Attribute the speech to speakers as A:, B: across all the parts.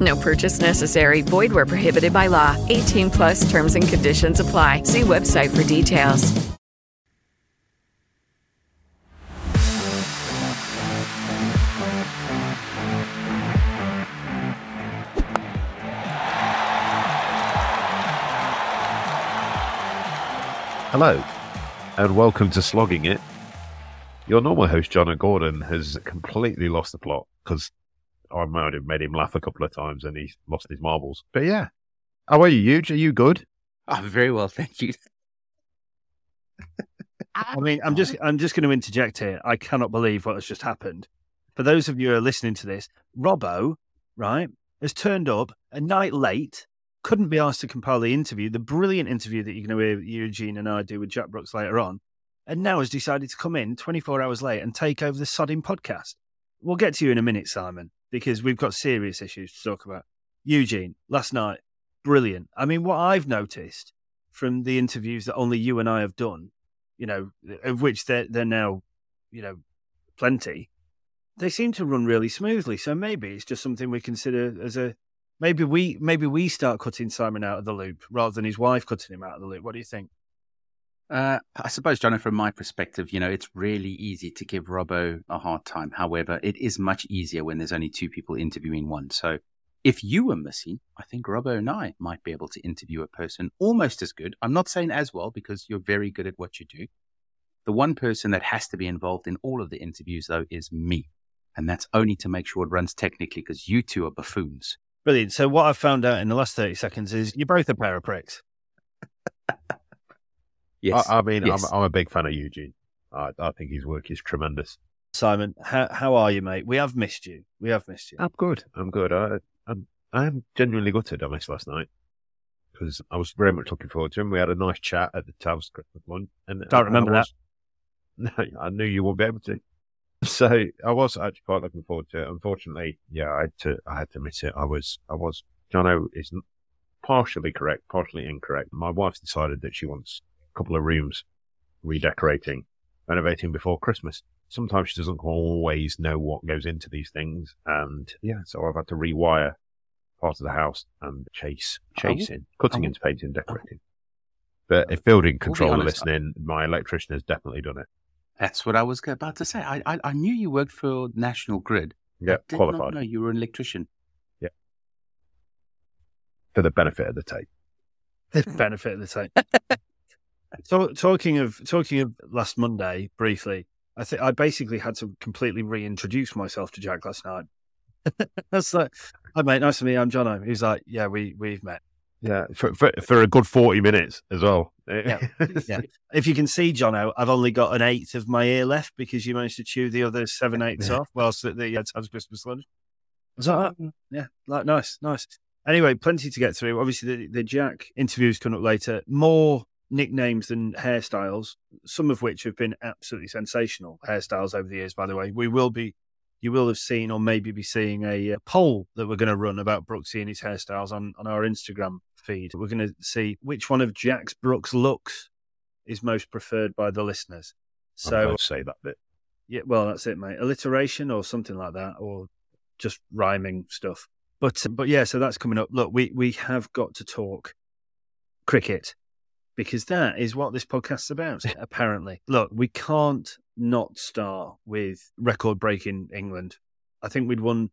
A: No purchase necessary. Void where prohibited by law. 18 plus terms and conditions apply. See website for details.
B: Hello, and welcome to Slogging It. Your normal host, John Gordon, has completely lost the plot because I might have made him laugh a couple of times and he's lost his marbles. But yeah. How are you, Huge? Are you good?
C: I'm very well, thank you.
D: I mean, I'm just I'm just going to interject here. I cannot believe what has just happened. For those of you who are listening to this, Robbo, right, has turned up a night late, couldn't be asked to compile the interview, the brilliant interview that you're going to hear Eugene and I do with Jack Brooks later on, and now has decided to come in 24 hours late and take over the sodding podcast. We'll get to you in a minute, Simon, because we've got serious issues to talk about. Eugene, last night, brilliant. I mean, what I've noticed from the interviews that only you and I have done, you know, of which they're, they're now, you know, plenty, they seem to run really smoothly. So maybe it's just something we consider as a maybe we maybe we start cutting Simon out of the loop rather than his wife cutting him out of the loop. What do you think?
C: Uh, I suppose, John, from my perspective, you know, it's really easy to give Robbo a hard time. However, it is much easier when there's only two people interviewing one. So if you were missing, I think Robbo and I might be able to interview a person almost as good. I'm not saying as well because you're very good at what you do. The one person that has to be involved in all of the interviews, though, is me. And that's only to make sure it runs technically because you two are buffoons.
D: Brilliant. So what I've found out in the last 30 seconds is you're both a pair of pricks.
C: Yes.
B: I, I mean,
C: yes.
B: I'm, I'm a big fan of Eugene. I, I think his work is tremendous.
D: Simon, how how are you, mate? We have missed you. We have missed you.
B: I'm good. I'm good. I, I'm, I'm genuinely gutted I missed last night because I was very much looking forward to him. We had a nice chat at the Towers Christmas lunch. And
D: Don't remember
B: I was, No, I knew you wouldn't be able to. So I was actually quite looking forward to it. Unfortunately, yeah, I had to, I had to miss it. I was, I was, Jono is partially correct, partially incorrect. My wife's decided that she wants a couple of rooms redecorating, renovating before Christmas. Sometimes she doesn't always know what goes into these things. And yeah, so I've had to rewire part of the house and chase, chasing, cutting
C: I will-
B: into painting, decorating. But if building control are
C: honest,
B: listening, my electrician has definitely done it.
C: That's what I was about to say. I, I, I knew you worked for National Grid.
B: Yeah,
C: Did
B: qualified.
C: No, you were an electrician. Yeah.
B: For the benefit of the tape.
D: The benefit of the tape. so talking of talking of last Monday briefly, I think I basically had to completely reintroduce myself to Jack last night. That's like, hi mate, nice to meet you. I'm Jono. He's like, yeah, we we've met.
B: Yeah, for, for, for a good 40 minutes as well.
D: Yeah, yeah. If you can see Jono, I've only got an eighth of my ear left because you managed to chew the other seven eighths off whilst at the uh, Taz Christmas lunch. Was that? "Oh, yeah, like nice, nice. Anyway, plenty to get through. Obviously, the, the Jack interviews coming up later. More nicknames and hairstyles, some of which have been absolutely sensational hairstyles over the years. By the way, we will be, you will have seen or maybe be seeing a, uh poll that we're going to run about Brooksy and his hairstyles on on our Instagram feed. We're going to see which one of Jack's Brooks looks is most preferred by the listeners. So
B: say that bit.
D: yeah, well, that's it, mate. Alliteration or something like that, or just rhyming stuff. But but yeah, so that's coming up. Look, we we have got to talk cricket because that is what this podcast's about. apparently, look, we can't not start with record-breaking England. I think we'd won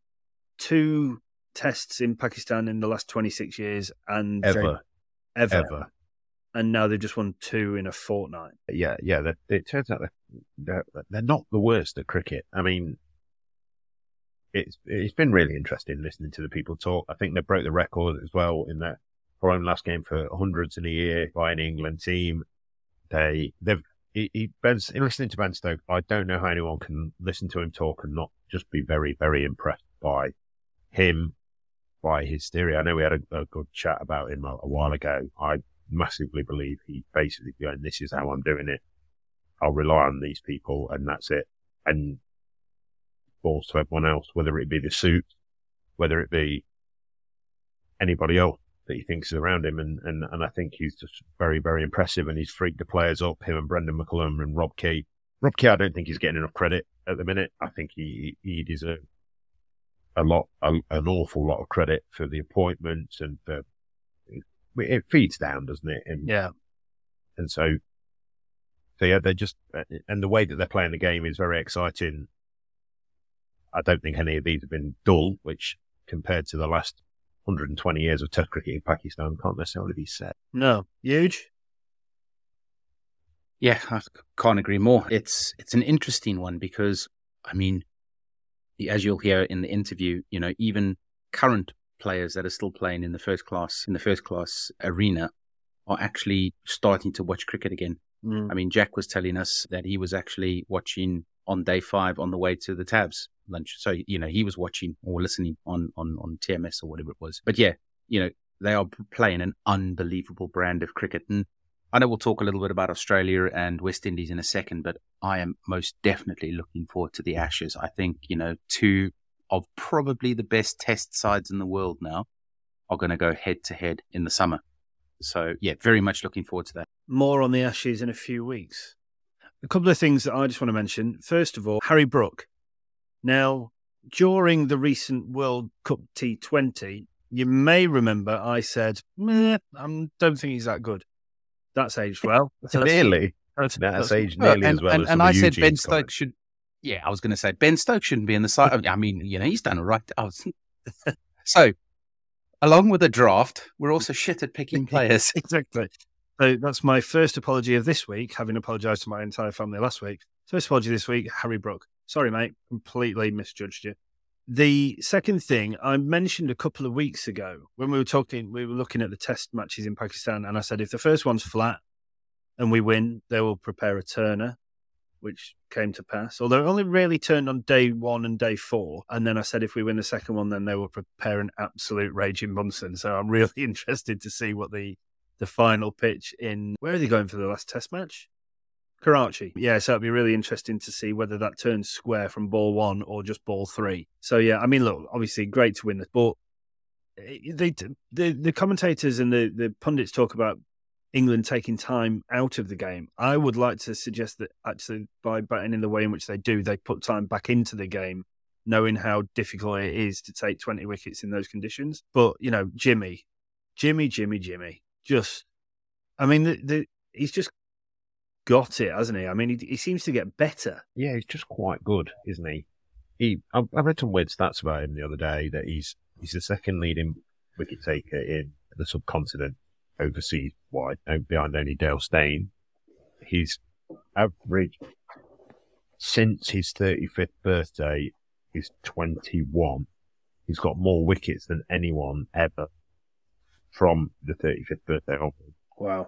D: two tests in Pakistan in the last twenty-six years, and
B: Ever,
D: ever,
B: ever.
D: and now they've just won two in a fortnight.
B: Yeah, yeah. That, it turns out they're, they're, not the worst at cricket. I mean, it's it's been really interesting listening to the people talk. I think they broke the record as well in their foreign last game for hundreds in a year by an England team. They they've he, he Ben's in listening to Ben Stoke. I don't know how anyone can listen to him talk and not just be very very impressed by him, by his theory. I know we had a, a good chat about him a, a while ago. I massively believe he basically going, "This is how I'm doing it. I'll rely on these people, and that's it." And balls to everyone else, whether it be the suit, whether it be anybody else that he thinks is around him. And, and, and I think he's just very, very impressive and he's freaked the players up, him and Brendon McCullum and Rob Key. Rob Key, I don't think he's getting enough credit at the minute. I think he, he deserves a lot, a, an awful lot of credit for the appointments and the, it feeds down, doesn't it? And,
D: Yeah,
B: and so, so yeah, they're just, and the way that they're playing the game is very exciting. I don't think any of these have been dull, which compared to the last 120 years of Test cricket in Pakistan can't necessarily be said.
D: no, huge.
C: Yeah, I can't agree more. It's it's an interesting one because I mean, as you'll hear in the interview, you know, even current players that are still playing in the first class in the first class arena are actually starting to watch cricket again.
D: Mm.
C: I mean, Jack was telling us that he was actually watching on day five on the way to the Tabs lunch. So you know, he was watching or listening on on on TMS or whatever it was. But yeah, you know, they are playing an unbelievable brand of cricket and. I know we'll talk a little bit about Australia and West Indies in a second, but I am most definitely looking forward to the Ashes. I think, you know, two of probably the best test sides in the world now are going to go head to head in the summer. So, yeah, very much looking forward to that.
D: More on the Ashes in a few weeks. A couple of things that I just want to mention. First of all, Harry Brook. Now, during the recent World Cup T20, you may remember I said, I don't think he's that good. That's aged well. So that's-
B: nearly.
D: that's-
B: That's
D: that's-
B: aged nearly
C: and,
B: as well
C: and,
B: as
C: and I said Ben Stokes
B: comments.
C: should, yeah, I was going to say Ben Stokes shouldn't be in the side. I mean, you know, he's done all right. Oh, was, so, along with the draft, we're also shit at picking players.
D: exactly. So that's my first apology of this week, having apologised to my entire family last week. First apology this week, Harry Brook. Sorry, mate, completely misjudged you. The second thing I mentioned a couple of weeks ago when we were talking, we were looking at the test matches in Pakistan, and I said if the first one's flat and we win, they will prepare a turner, which came to pass. Although it only really turned on day one and day four. And then I said if we win the second one, then they will prepare an absolute raging Bunsen. So I'm really interested to see what the the final pitch in where are they going for the last test match? Karachi. Yeah, so it'll be really interesting to see whether that turns square from ball one or just ball three. So yeah, I mean, look, obviously great to win this, but eh, they the the commentators and the the pundits talk about England taking time out of the game. I would like to suggest that actually by batting in the way in which they do, they put time back into the game, knowing how difficult it is to take twenty wickets in those conditions. But you know, Jimmy, Jimmy, Jimmy, Jimmy, just, I mean, the, the he's just got it, hasn't he? I mean, he, he seems to get better.
B: Yeah, he's just quite good, isn't he? He, I, I read some weird stats about him the other day that he's he's the second leading wicket taker in the subcontinent, overseas wide, behind only Dale Steyn. His average since his 35th birthday is 21. He's got more wickets than anyone ever from the 35th birthday onwards
D: Wow.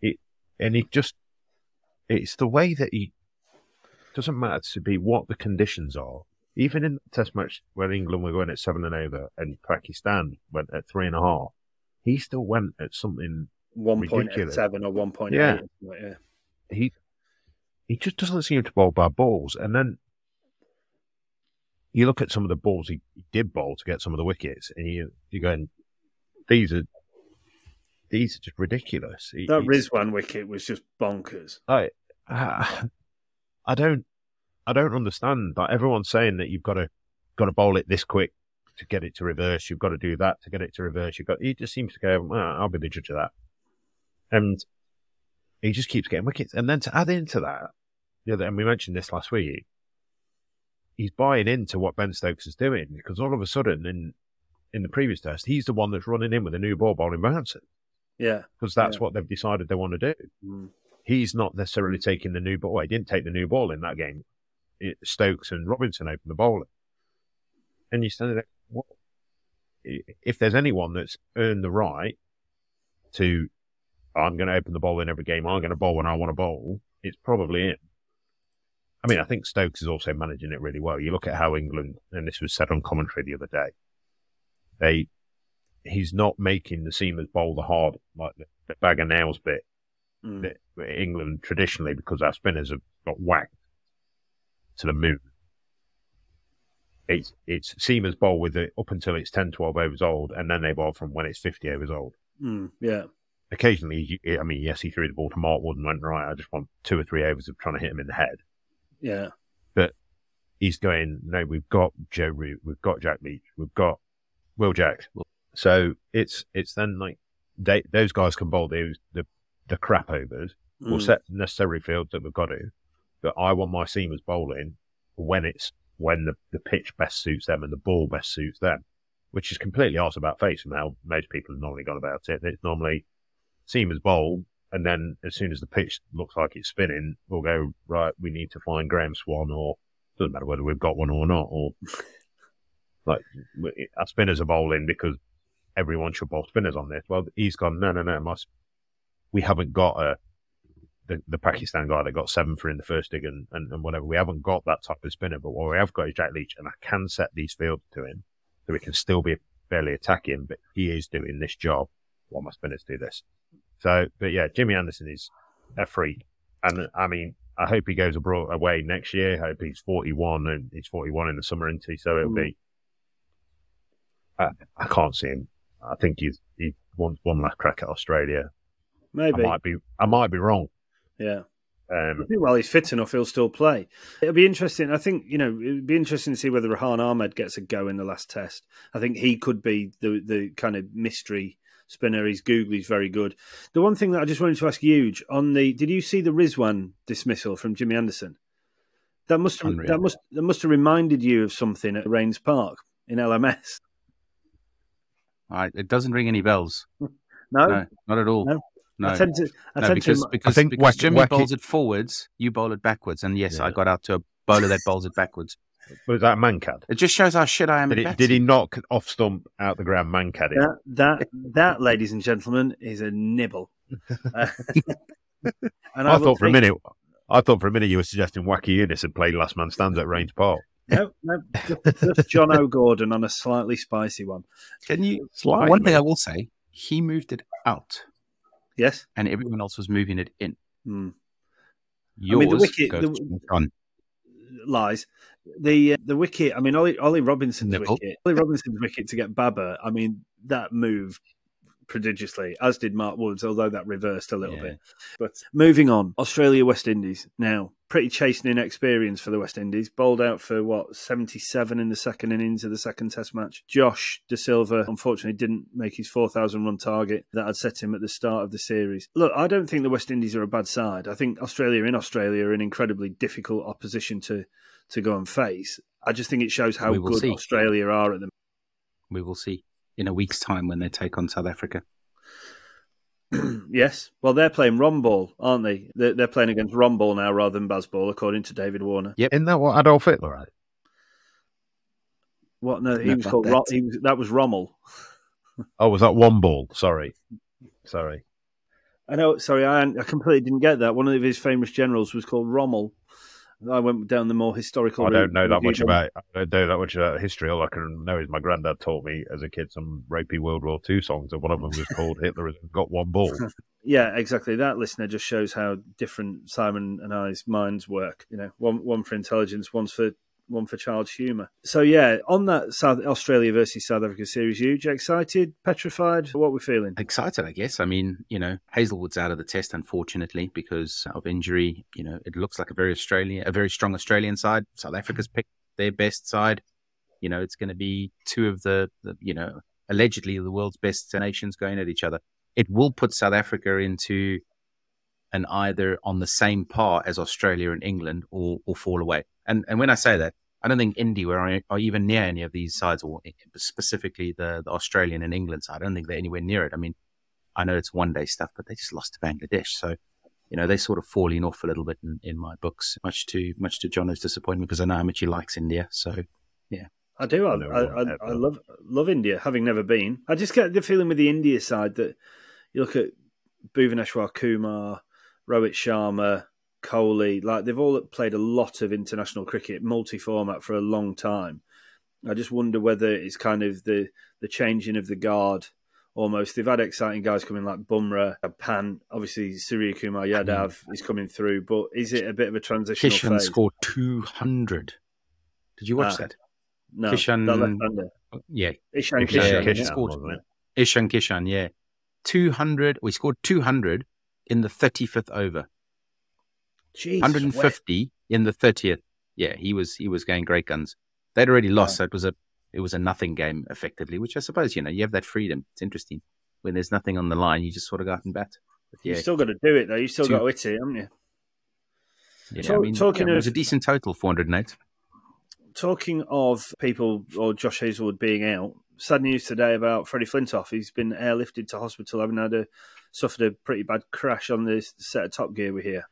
B: It, and it just it's the way that he doesn't matter to be what the conditions are. Even in the test match where England were going at seven and over and Pakistan went at three and a half, he still went at something
D: One point seven or one point eight.
B: Yeah.
D: yeah.
B: he he just doesn't seem to bowl bad balls. And then you look at some of the balls he, he did bowl to get some of the wickets, and you you're going, these are these are just ridiculous. He-
D: That Rizwan wicket was just bonkers.
B: I, uh, I don't, I don't understand. Like everyone's saying that you've got to, got to bowl it this quick to get it to reverse. You've got to do that to get it to reverse. You've got. He just seems to go. Well, I'll be the judge of that, and he just keeps getting wickets. And then to add into that, other, and we mentioned this last week, he's buying into what Ben Stokes is doing because all of a sudden in in the previous test, he's the one that's running in with a new ball bowling Bouncing
D: Yeah.
B: because that's
D: Yeah.
B: what they've decided they want to do
D: Mm.
B: he's not necessarily taking the new ball. He didn't take the new ball in that game. It, Stokes and Robinson opened the bowling. And you're standing there, what? If there's anyone that's earned the right to, I'm going to open the ball in every game, I'm going to bowl when I want to bowl, it's probably him. I mean, I think Stokes is also managing it really well. You look at how England, and this was said on commentary the other day, they, he's not making the seamers bowl the hard, like the, the bag of nails bit
D: Mm.
B: that England traditionally, because our spinners have got whacked to the moon. It's it's seamers bowl with it up until it's 10, 12 overs old, and then they bowl from when it's 50 overs old.
D: Mm. Yeah.
B: Occasionally, I mean, yes, he threw the ball to Mark Wood and went, right, I just want two or three overs of trying to hit him in the head.
D: Yeah.
B: But he's going, no, we've got Joe Root, we've got Jack Leach, we've got Will Jacks. So it's it's then like they, those guys can bowl those the the crap overs, We'll
D: Mm.
B: set the necessary fields that we've got to, but I want my seamers bowling when it's when the, the pitch best suits them and the ball best suits them, which is completely arse about face from how most people have normally gone about it. It's normally seamers bowl, and then as soon as the pitch looks like it's spinning, we'll go right. We need to find Graeme Swann, or doesn't matter whether we've got one or not, or like our spinners are bowling because everyone should bowl spinners on this. Well, he's gone. No, no, no. My, we haven't got a the, the Pakistan guy that got seven for in the first dig and, and, and whatever. We haven't got that type of spinner, but what we have got is Jack Leach, and I can set these fields to him so it can still be fairly attacking, but he is doing this job while my spinners do this. So, but yeah, Jimmy Anderson is a freak. And I mean, I hope he goes abroad away next year. I hope he's 41 and he's 41 in the summer, isn't he? So it'll
D: Mm.
B: be, I, I can't see him. I think he's, he wants one last crack at Australia.
D: Maybe.
B: I might be, I might be wrong.
D: Yeah.
B: Um,
D: while he's fit enough, he'll still play. It'll be interesting. I think you know it'd be interesting to see whether Rehan Ahmed gets a go in the last test. I think he could be the the kind of mystery spinner. He's googly. He's very good. The one thing that I just wanted to ask Huge on the did you see the Rizwan dismissal from Jimmy Anderson? That must have,
C: Unreal.
D: that must that must have reminded you of something at Rains Park in LMS.
C: I, it doesn't ring any bells.
D: No,
C: No, not at all.
D: No?
C: No,
D: I tend to. I
C: No,
D: tend
C: because,
D: to.
C: because,
B: think
C: because
B: Wacky-
C: Jimmy
B: Wacky-
C: bowls it forwards, you bowl it backwards. And yes,
B: Yeah.
C: I got out to a bowler that bowls it backwards.
B: was that Mancad?
C: It just shows how shit I am
B: Did, it, did he knock off stump out the ground Mancad? him?
D: That, that, that, ladies and gentlemen, is a nibble. Uh, and
B: I
D: will
B: thought for a minute, I thought for a minute you were suggesting Waqar Younis had played Last Man Stands at Range Park.
D: No, no, just, just Jono Gordon on a slightly spicy one.
C: Can you?
B: Slightly.
C: One thing I will say, he moved it out,
D: Yes.
C: and everyone else was moving it in.
D: Hmm.
C: Yours
D: mean, the wicket-
C: goes
D: the-
C: to
D: Lies. The uh, the wicket. I mean, Ollie, Ollie Robinson's
C: Nibble.
D: wicket. Ollie Robinson's wicket to get Baba. I mean, that moved prodigiously, as did Mark Woods, although that reversed a little
C: Yeah.
D: bit. But moving on, Australia West Indies now. Pretty chastening experience for the West Indies. Bowled out for what seventy seven in the second innings of the second Test match. Josh Da Silva unfortunately didn't make his four thousand run target that had set him at the start of the series. Look, I don't think the West Indies are a bad side. I think Australia in Australia are an incredibly difficult opposition to to go and face. I just think it shows how good
C: see.
D: Australia are at the
C: We will see in a week's time when they take on South Africa.
D: yes. Well, they're playing Romball, aren't they? They're, they're playing against Romball now rather than Bazball, according to David Warner.
B: Isn't that what Adolf Hitler had?
D: What? No, he
C: No,
D: was called.
C: that.
D: Ro- he was, that was Rommel.
B: Oh, was that one ball? Sorry. Sorry.
D: I know. Sorry, I, I completely didn't get that. One of his famous generals was called Rommel. I went down the more historical.
B: I don't know that much about I don't know that much about history. All I can know is my granddad taught me as a kid some ropey World War II songs, and one of them was called "Hitler has got one ball."
D: Yeah, exactly. That listener just shows how different Simon and I's minds work. You know, one one for intelligence, one's for one for child's humour. So yeah, on that South Australia versus South Africa series, huge, excited, petrified. What we're feeling?
C: Excited, I guess. I mean, you know, Hazlewood's out of the test, unfortunately, because of injury. You know, it looks like a very Australian, a very strong Australian side. South Africa's picked their best side. You know, it's going to be two of the, the, you know, allegedly the world's best nations going at each other. It will put South Africa into an either on the same par as Australia and England or, or fall away. And and when I say that, I don't think India are, are even near any of these sides, or specifically the, the Australian and England side. I don't think they're anywhere near it. I mean, I know it's one day stuff, but they just lost to Bangladesh. So, you know, they're sort of falling off a little bit in, in my books, much to much to Jono's disappointment because I know how much he likes India. So, yeah.
D: I do. I, I, I, I, love love India, having never been. I just get the feeling with the India side that you look at Bhuvaneshwar Kumar, Rohit Sharma, Kohli, like they've all played a lot of international cricket, multi-format for a long time. I just wonder whether it's kind of the the changing of the guard almost. They've had exciting guys coming like Bumrah, Pant, obviously Surya Kumar Yadav is coming through, but is it a bit of a transitional
C: Kishan
D: phase?
C: scored 200. Did you watch
D: Ah,
C: that?
D: No,
C: Kishan-
D: that left-hander.
C: Yeah.
D: Ishan
B: Kishan,
D: Kishan.
C: yeah,
D: yeah.
C: scored.
B: wasn't it?
C: Ishan Kishan, yeah. 200. We scored 200 in the 35th over.
D: Jesus,
C: 150 in the 30th. Yeah, he was he was going great guns. They'd already lost, so it was a it was a nothing game effectively, which I suppose you know you have that freedom. It's interesting when there's nothing on the line, you just sort of go out and bat. But yeah,
D: You've still got to do it though. You've still
C: Two-
D: got it, haven't you?
C: yeah,
D: talk-
C: I mean,
D: talking
C: yeah, it was
D: of-
C: a decent total, 408.
D: Talking of people or Josh Hazlewood being out, sad news today about Freddie Flintoff. He's been airlifted to hospital, having had a suffered a pretty bad crash on the set of Top Gear we hear.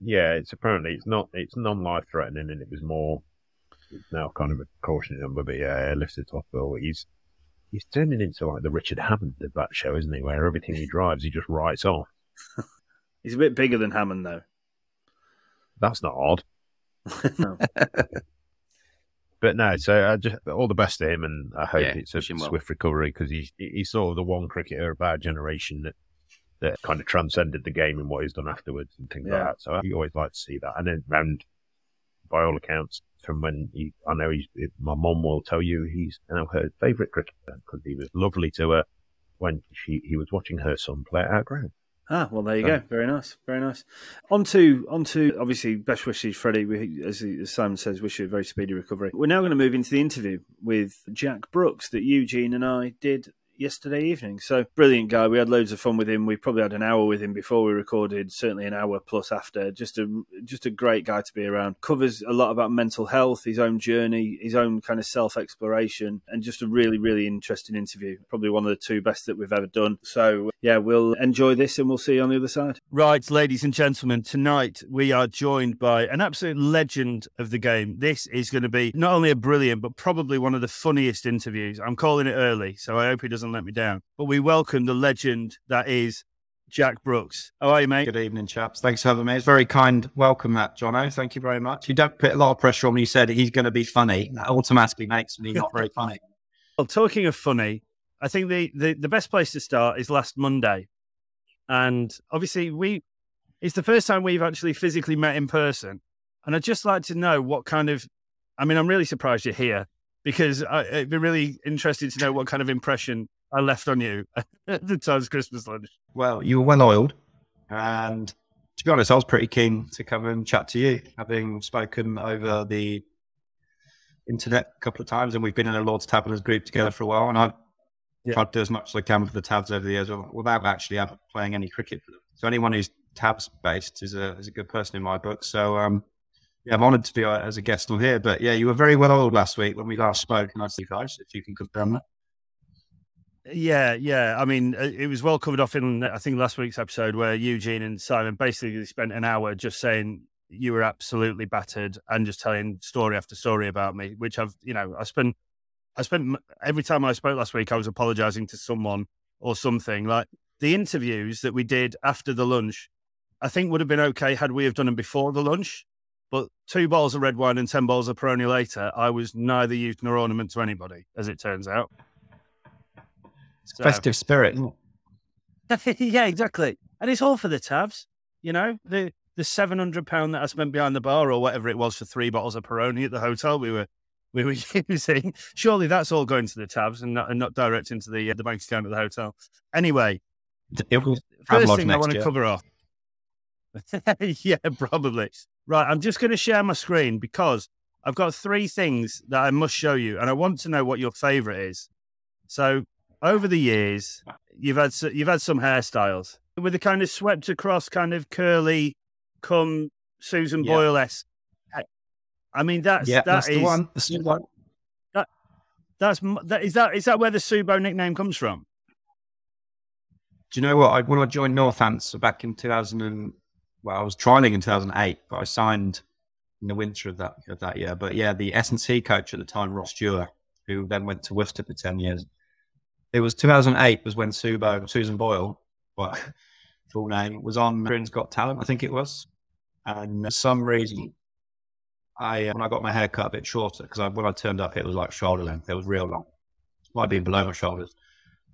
B: Yeah, it's apparently it's not it's non-life threatening, and it was more. It's now kind of a cautionary number, but yeah, airlifted to hospital. He's he's turning into like the Richard Hammond of that show, isn't he? Where everything he drives, he just writes off.
D: He's a bit bigger than Hammond though.
B: That's not odd.
D: no.
B: But no, so I just all the best to him, and I hope
C: Yeah,
B: it's a
C: him well.
B: swift recovery because he's he's sort of the one cricketer of our generation that that kind of transcended the game and what he's done afterwards and things
D: Yeah.
B: like that. So you always like to see that. And then, and by all accounts, from when he, I know he's my mum will tell you he's now her favourite cricketer because he was lovely to her when she he was watching her son play at our ground.
D: Ah, well, there you
B: So-
D: go. Very nice, very nice. On to, on to obviously, best wishes, Freddie. We, as, as Simon says, wish you a very speedy recovery. We're now going to move into the interview with Jack Brooks that Eugene and I did yesterday evening. So, brilliant guy. We had loads of fun with him. We probably had an hour with him before we recorded, certainly an hour plus after. Just a, just a great guy to be around. Covers a lot about mental health, his own journey, his own kind of self exploration, and just a really, really interesting interview. Probably one of the two best that we've ever done. So, yeah, we'll enjoy this and we'll see you on the other side. Right, ladies and gentlemen, tonight we are joined by an absolute legend of the game. This is going to be not only a brilliant, but probably one of the funniest interviews. I'm calling it early, so I hope he doesn't let me down. But we welcome the legend that is Jack Brooks. How are you, mate?
E: Good evening, chaps. Thanks for having me. It's very kind welcome, that Jono. Thank you very much. You don't put a lot of pressure on me. you said he's going to be funny. That automatically makes me not very funny.
D: Well, talking of funny, I think the, the, the best place to start is last Monday. And obviously, we it's the first time we've actually physically met in person. And I'd just like to know what kind of, I mean, I'm really surprised you're here because I, it'd be really interesting to know what kind of impression I left on you at the Times Christmas lunch.
E: Well, you were well oiled. And to be honest, I was pretty keen to come and chat to you, having spoken over the internet a couple of times. And we've been in a Lord's Taverners group together for a while. And I've
D: Yeah.
E: tried to do as much as I can for the Tabs over the years without actually ever playing any cricket for them. So anyone who's Tabs based is a, is a good person in my book. So, um, yeah, I'm honoured to be uh, as a guest on here. But yeah, you were very well oiled last week when we last spoke. And I see guys, if you can confirm that.
D: Yeah, yeah. I mean, uh, it was well covered off in, I think, last week's episode where Eugene and Simon basically spent an hour just saying you were absolutely battered and just telling story after story about me, which I've, you know, I spent, I spent every time I spoke last week, I was apologizing to someone or something. Like the interviews that we did after the lunch, I think would have been okay had we have done them before the lunch. But two bottles of red wine and 10 bottles of Peroni later, I was neither youth nor ornament to anybody, as it turns out. So-
E: Festive spirit.
D: yeah, exactly. And it's all for the tabs. You know, the the seven hundred pound that I spent behind the bar or whatever it was for three bottles of Peroni at the hotel we were we were using. Surely that's all going to the tabs and not, and not direct into the uh, the bank account at the hotel. Anyway,
E: It
D: first thing I want to cover off. yeah, probably. Right, I'm just going to share my screen because I've got three things that I must show you, and I want to know what your favorite is. So, over the years, you've had you've had some hairstyles with the kind of swept across, kind of curly, come Susan. Boyle esque. I mean, that's
E: yeah,
D: that
E: that's the
D: is-
E: one. That's the one.
D: that's that is that is that where the Subo nickname comes from?
E: Do you know what? I, when I joined Northants back in 2000, and, well, I was trialing in 2008, but I signed in the winter of that of that year. But yeah, the S and C coach at the time, Ross Stewart, who then went to Worcester for 10 years. It was 2008 was when Subo, Susan Boyle, what full name, was on Britain's Got Talent, I think it was. And for some reason, I uh, when I got my hair cut a bit shorter because when I turned up, it was like shoulder length. It was real long. It Might be below my shoulders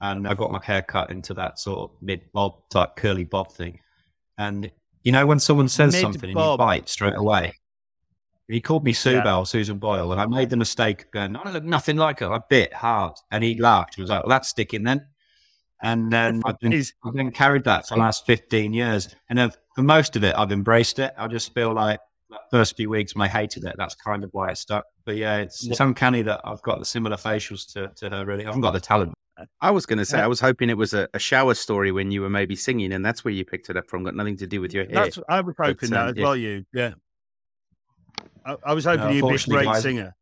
E: and I got my hair cut into that sort of mid bob type curly bob thing. And you know when someone says something and you bite straight away. He called me Sue
D: Yeah.
E: Bell, Susan Boyle, and I made the mistake of going, I look nothing like her. I bit hard. And he laughed. He was like, Well, that's sticking then. And then I've been, I've been carried that for the last 15 years. And then for most of it, I've embraced it. I just feel like that first few weeks, I hated it. That's kind of why it stuck. But yeah, it's, it's uncanny that I've got the similar facials to, to her, really. I haven't got the talent.
C: I was going to say,
D: Yeah.
C: I was hoping it was a, a shower story when you were maybe singing, and that's where you picked it up from. Got nothing to do with your hair.
D: That's I was hoping
C: But, um,
D: that as
C: yeah.
D: well. You, yeah. I, I was hoping
E: No,
D: you'd be a great singer.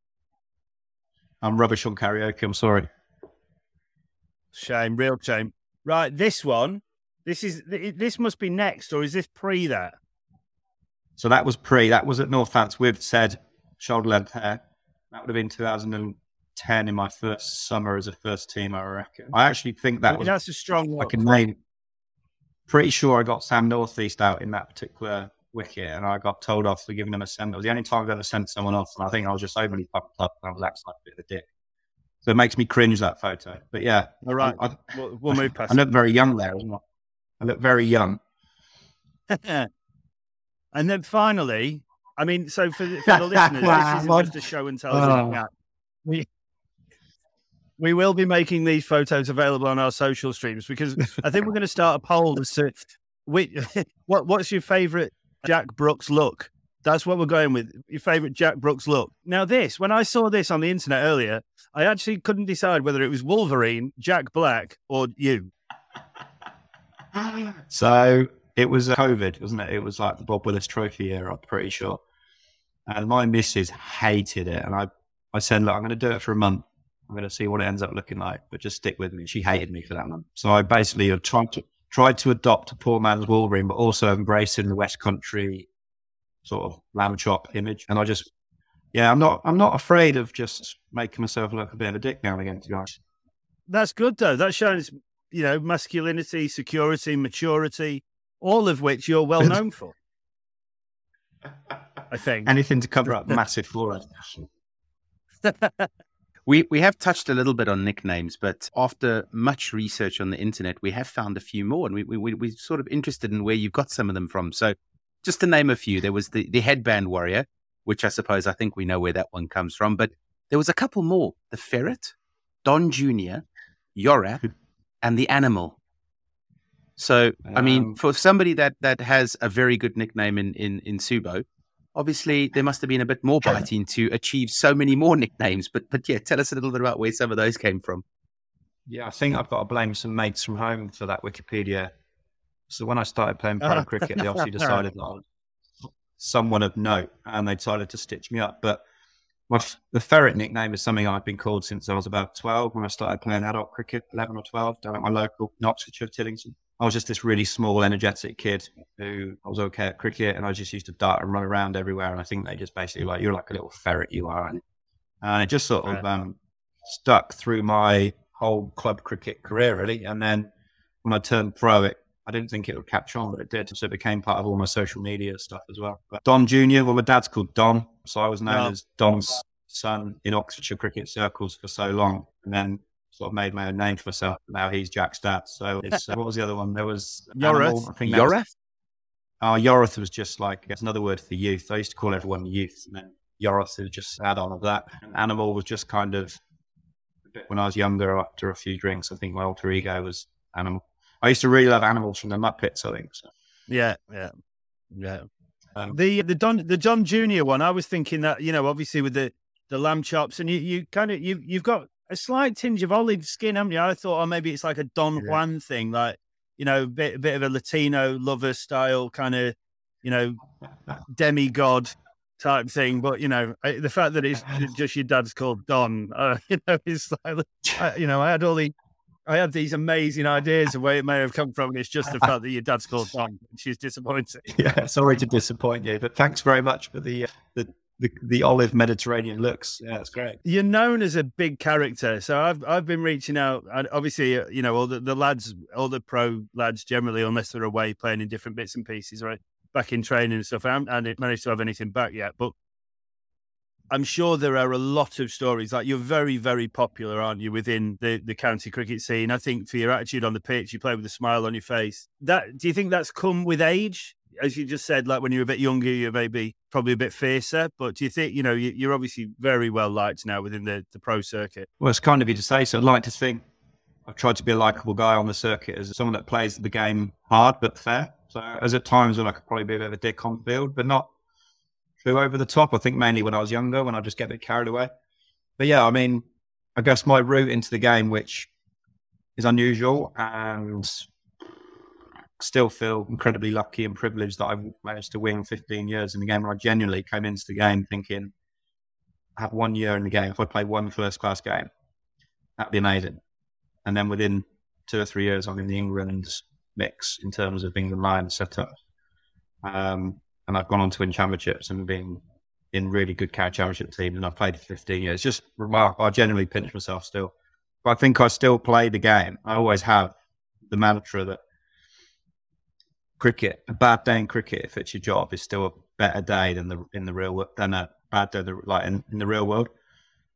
E: I'm rubbish on karaoke. I'm sorry.
D: Shame, real shame. Right, this one. This is this must be next, or is this pre that?
E: So that was pre. That was at Northants with said shoulder length hair. That would have been 2010 in my first summer as a first team, I reckon. I actually think that was
D: That's a strong one.
E: I can name. Pretty sure I got Sam Northeast out in that particular wicket, and I got told off for giving them a send. It was the only time I've ever sent someone off, and I think I was just overly pumped up, and I was acting like a bit of a dick. So it makes me cringe that photo. But yeah,
D: All right,
E: I,
D: we'll, we'll move past.
E: I look very young there, isn't I? I look very young.
D: and then finally, I mean, so for, the- for the listeners, this isn't just a show and tell.
E: Oh.
D: We, we will be making these photos available on our social streams because I think we're going to start a poll as to which, what, what's your favorite Jack Brooks look? That's what we're going with. Your favorite Jack Brooks look. Now, this, when I saw this on the internet earlier, I actually couldn't decide whether it was Wolverine, Jack Black, or you.
E: So it was uh, COVID, wasn't it? It was like the Bob Willis Trophy year, I'm pretty sure. And my missus hated it. And I, I said, look, I'm going to do it for a month. I'm going to see what it ends up looking like, but just stick with me. She hated me for that month. So I basically tried to, tried to adopt a poor man's Wolverine, but also embracing the West Country sort of lamb chop image. And I just, yeah, I'm not, I'm not afraid of just making myself look a bit of a dick now and again, to be honest.
D: That's good though. That shows, you know, masculinity, security, maturity, all of which you're well known for. I think.
E: Anything to cover up massive flaws.
C: We we have touched a little bit on nicknames, but after much research on the internet, we have found a few more, and we we we we're sort of interested in where you've got some of them from. So, just to name a few, there was the the headband warrior, which I suppose I think we know where that one comes from, but there was a couple more: the ferret, Don Junior, Yorap, and the animal. So, I mean, for somebody that that has a very good nickname in in in Subo, obviously there must have been a bit more biting to achieve so many more nicknames. But but yeah, tell us a little bit about where some of those came from.
E: Yeah, I think I've got to blame some mates from home for that Wikipedia. So when I started playing pro cricket, they obviously decided that I was someone of note, and they decided to stitch me up. But my f- the ferret nickname is something I've been called since I was about twelve when I started playing adult cricket, eleven or twelve, down at my local in Oxfordshire, Tiddington. I was just this really small, energetic kid who I was okay at cricket, and I just used to dart and run around everywhere. And I think they just basically like you're like a little ferret, you are, and, and it just sort of um, stuck through my whole club cricket career, really. And then when I turned pro, it I didn't think it would catch on, but it did. So it became part of all my social media stuff as well. But Don Junior, well, my dad's called Don, so I was known
D: Oh.
E: as Don's son in Oxfordshire cricket circles for so long, and then sort of made my own name for myself. Now he's Jack dad. So it's uh, what was the other one? There was
D: Yorath.
E: Animal, I think that was- was just like it's another word for youth. I used to call everyone youth, and then Yoroth is just add on of that. And Animal was just kind of when I was younger, after a few drinks, I think my alter ego was Animal. I used to really love animals from the Muppets. I think so.
D: Yeah, yeah, yeah. Um, the the Don the John Junior one. I was thinking that you know, obviously with the the lamb chops, and you you kind of you you've got a slight tinge of olive skin, haven't you? I thought, oh, maybe it's like a Don yeah. Juan thing, like you know, a bit a bit of a Latino lover style kind of, you know, demigod type thing. But you know, the fact that it's just your dad's called Don, uh, you know, it's like, you know, I had all the I had these amazing ideas of where it may have come from. It's just the fact that your dad's called Don. She's disappointed.
E: Yeah, sorry to disappoint you, but thanks very much for the uh, the, the, the olive Mediterranean looks. Yeah, it's great.
D: You're known as a big character, so I've I've been reaching out. And obviously, uh, you know, all the, the lads, all the pro lads, generally, unless they're away playing in different bits and pieces, right, back in training and stuff. I haven't managed to have anything back yet, but I'm sure there are a lot of stories. Like you're very, very popular, aren't you, within the, the county cricket scene? I think for your attitude on the pitch, you play with a smile on your face. That do you think that's come with age? As you just said, like when you were a bit younger, you're maybe probably a bit fiercer. But do you think, you know, you're obviously very well liked now within the, the pro circuit?
E: Well, it's kind of you to say so. I'd like to think I've tried to be a likable guy on the circuit as someone that plays the game hard but fair. So, as at times when I could probably be a bit of a dick on field, but not too over the top. I think mainly when I was younger, when I just get a bit carried away. But yeah, I mean, I guess my route into the game, which is unusual and still feel incredibly lucky and privileged that I've managed to win 15 years in the game. Where I genuinely came into the game thinking, I have one year in the game. If I play one first class game, that'd be amazing. And then within two or three years, I'm in the England mix in terms of being the Lions setup. Um, and I've gone on to win championships and been in really good county championship teams, and I've played for 15 years. Just remarkable. I genuinely pinch myself still. But I think I still play the game. I always have the mantra that cricket, a bad day in cricket, if it's your job, is still a better day than the in the real world than a bad day like in, in the real world.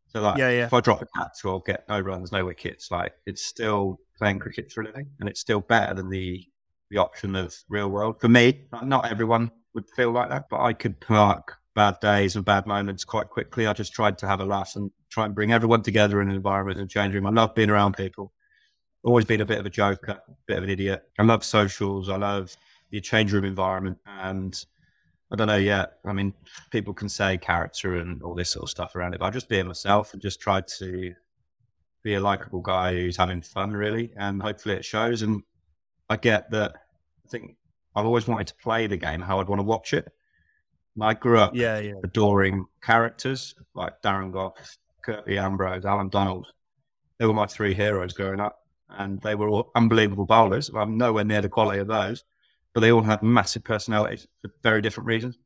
E: So like, yeah, yeah. if I drop a catch or get no runs, no wickets, like it's still playing cricket for a living, and it's still better than the the option of real world for me. Not everyone would feel like that, but I could park bad days and bad moments quite quickly. I just tried to have a laugh and try and bring everyone together in an environment and change room. I love being around people. Always been a bit of a joker, a bit of an idiot. I love socials. I love the change room environment. And I don't know yet. I mean, people can say character and all this sort of stuff around it, but I just being myself and just tried to be a likable guy who's having fun, really. And hopefully it shows. And I get that. I think I've always wanted to play the game how I'd want to watch it. I grew up
D: yeah, yeah.
E: adoring characters like Darren Gough, Curtly Ambrose, Allan Donald. They were my three heroes growing up, and they were all unbelievable bowlers. I'm nowhere near the quality of those, but they all had massive personalities for very different reasons.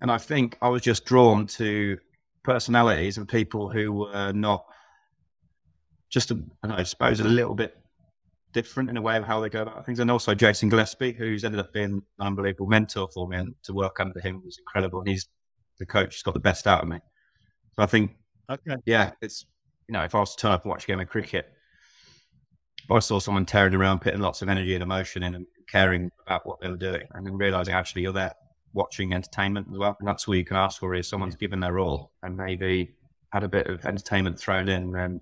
E: And I think I was just drawn to personalities and people who were not just, a, I suppose, a little bit different in a way of how they go about things. And also Jason Gillespie, who's ended up being an unbelievable mentor for me, and to work under him was incredible. And he's the coach he's got the best out of me. So I think, okay. yeah, it's you know, if I was to turn up and watch a game of cricket, I saw someone tearing around, putting lots of energy and emotion in, and caring about what they were doing, and then realizing actually you're there watching entertainment as well, and that's all you can ask for is someone's given their all and maybe had a bit of entertainment thrown in, then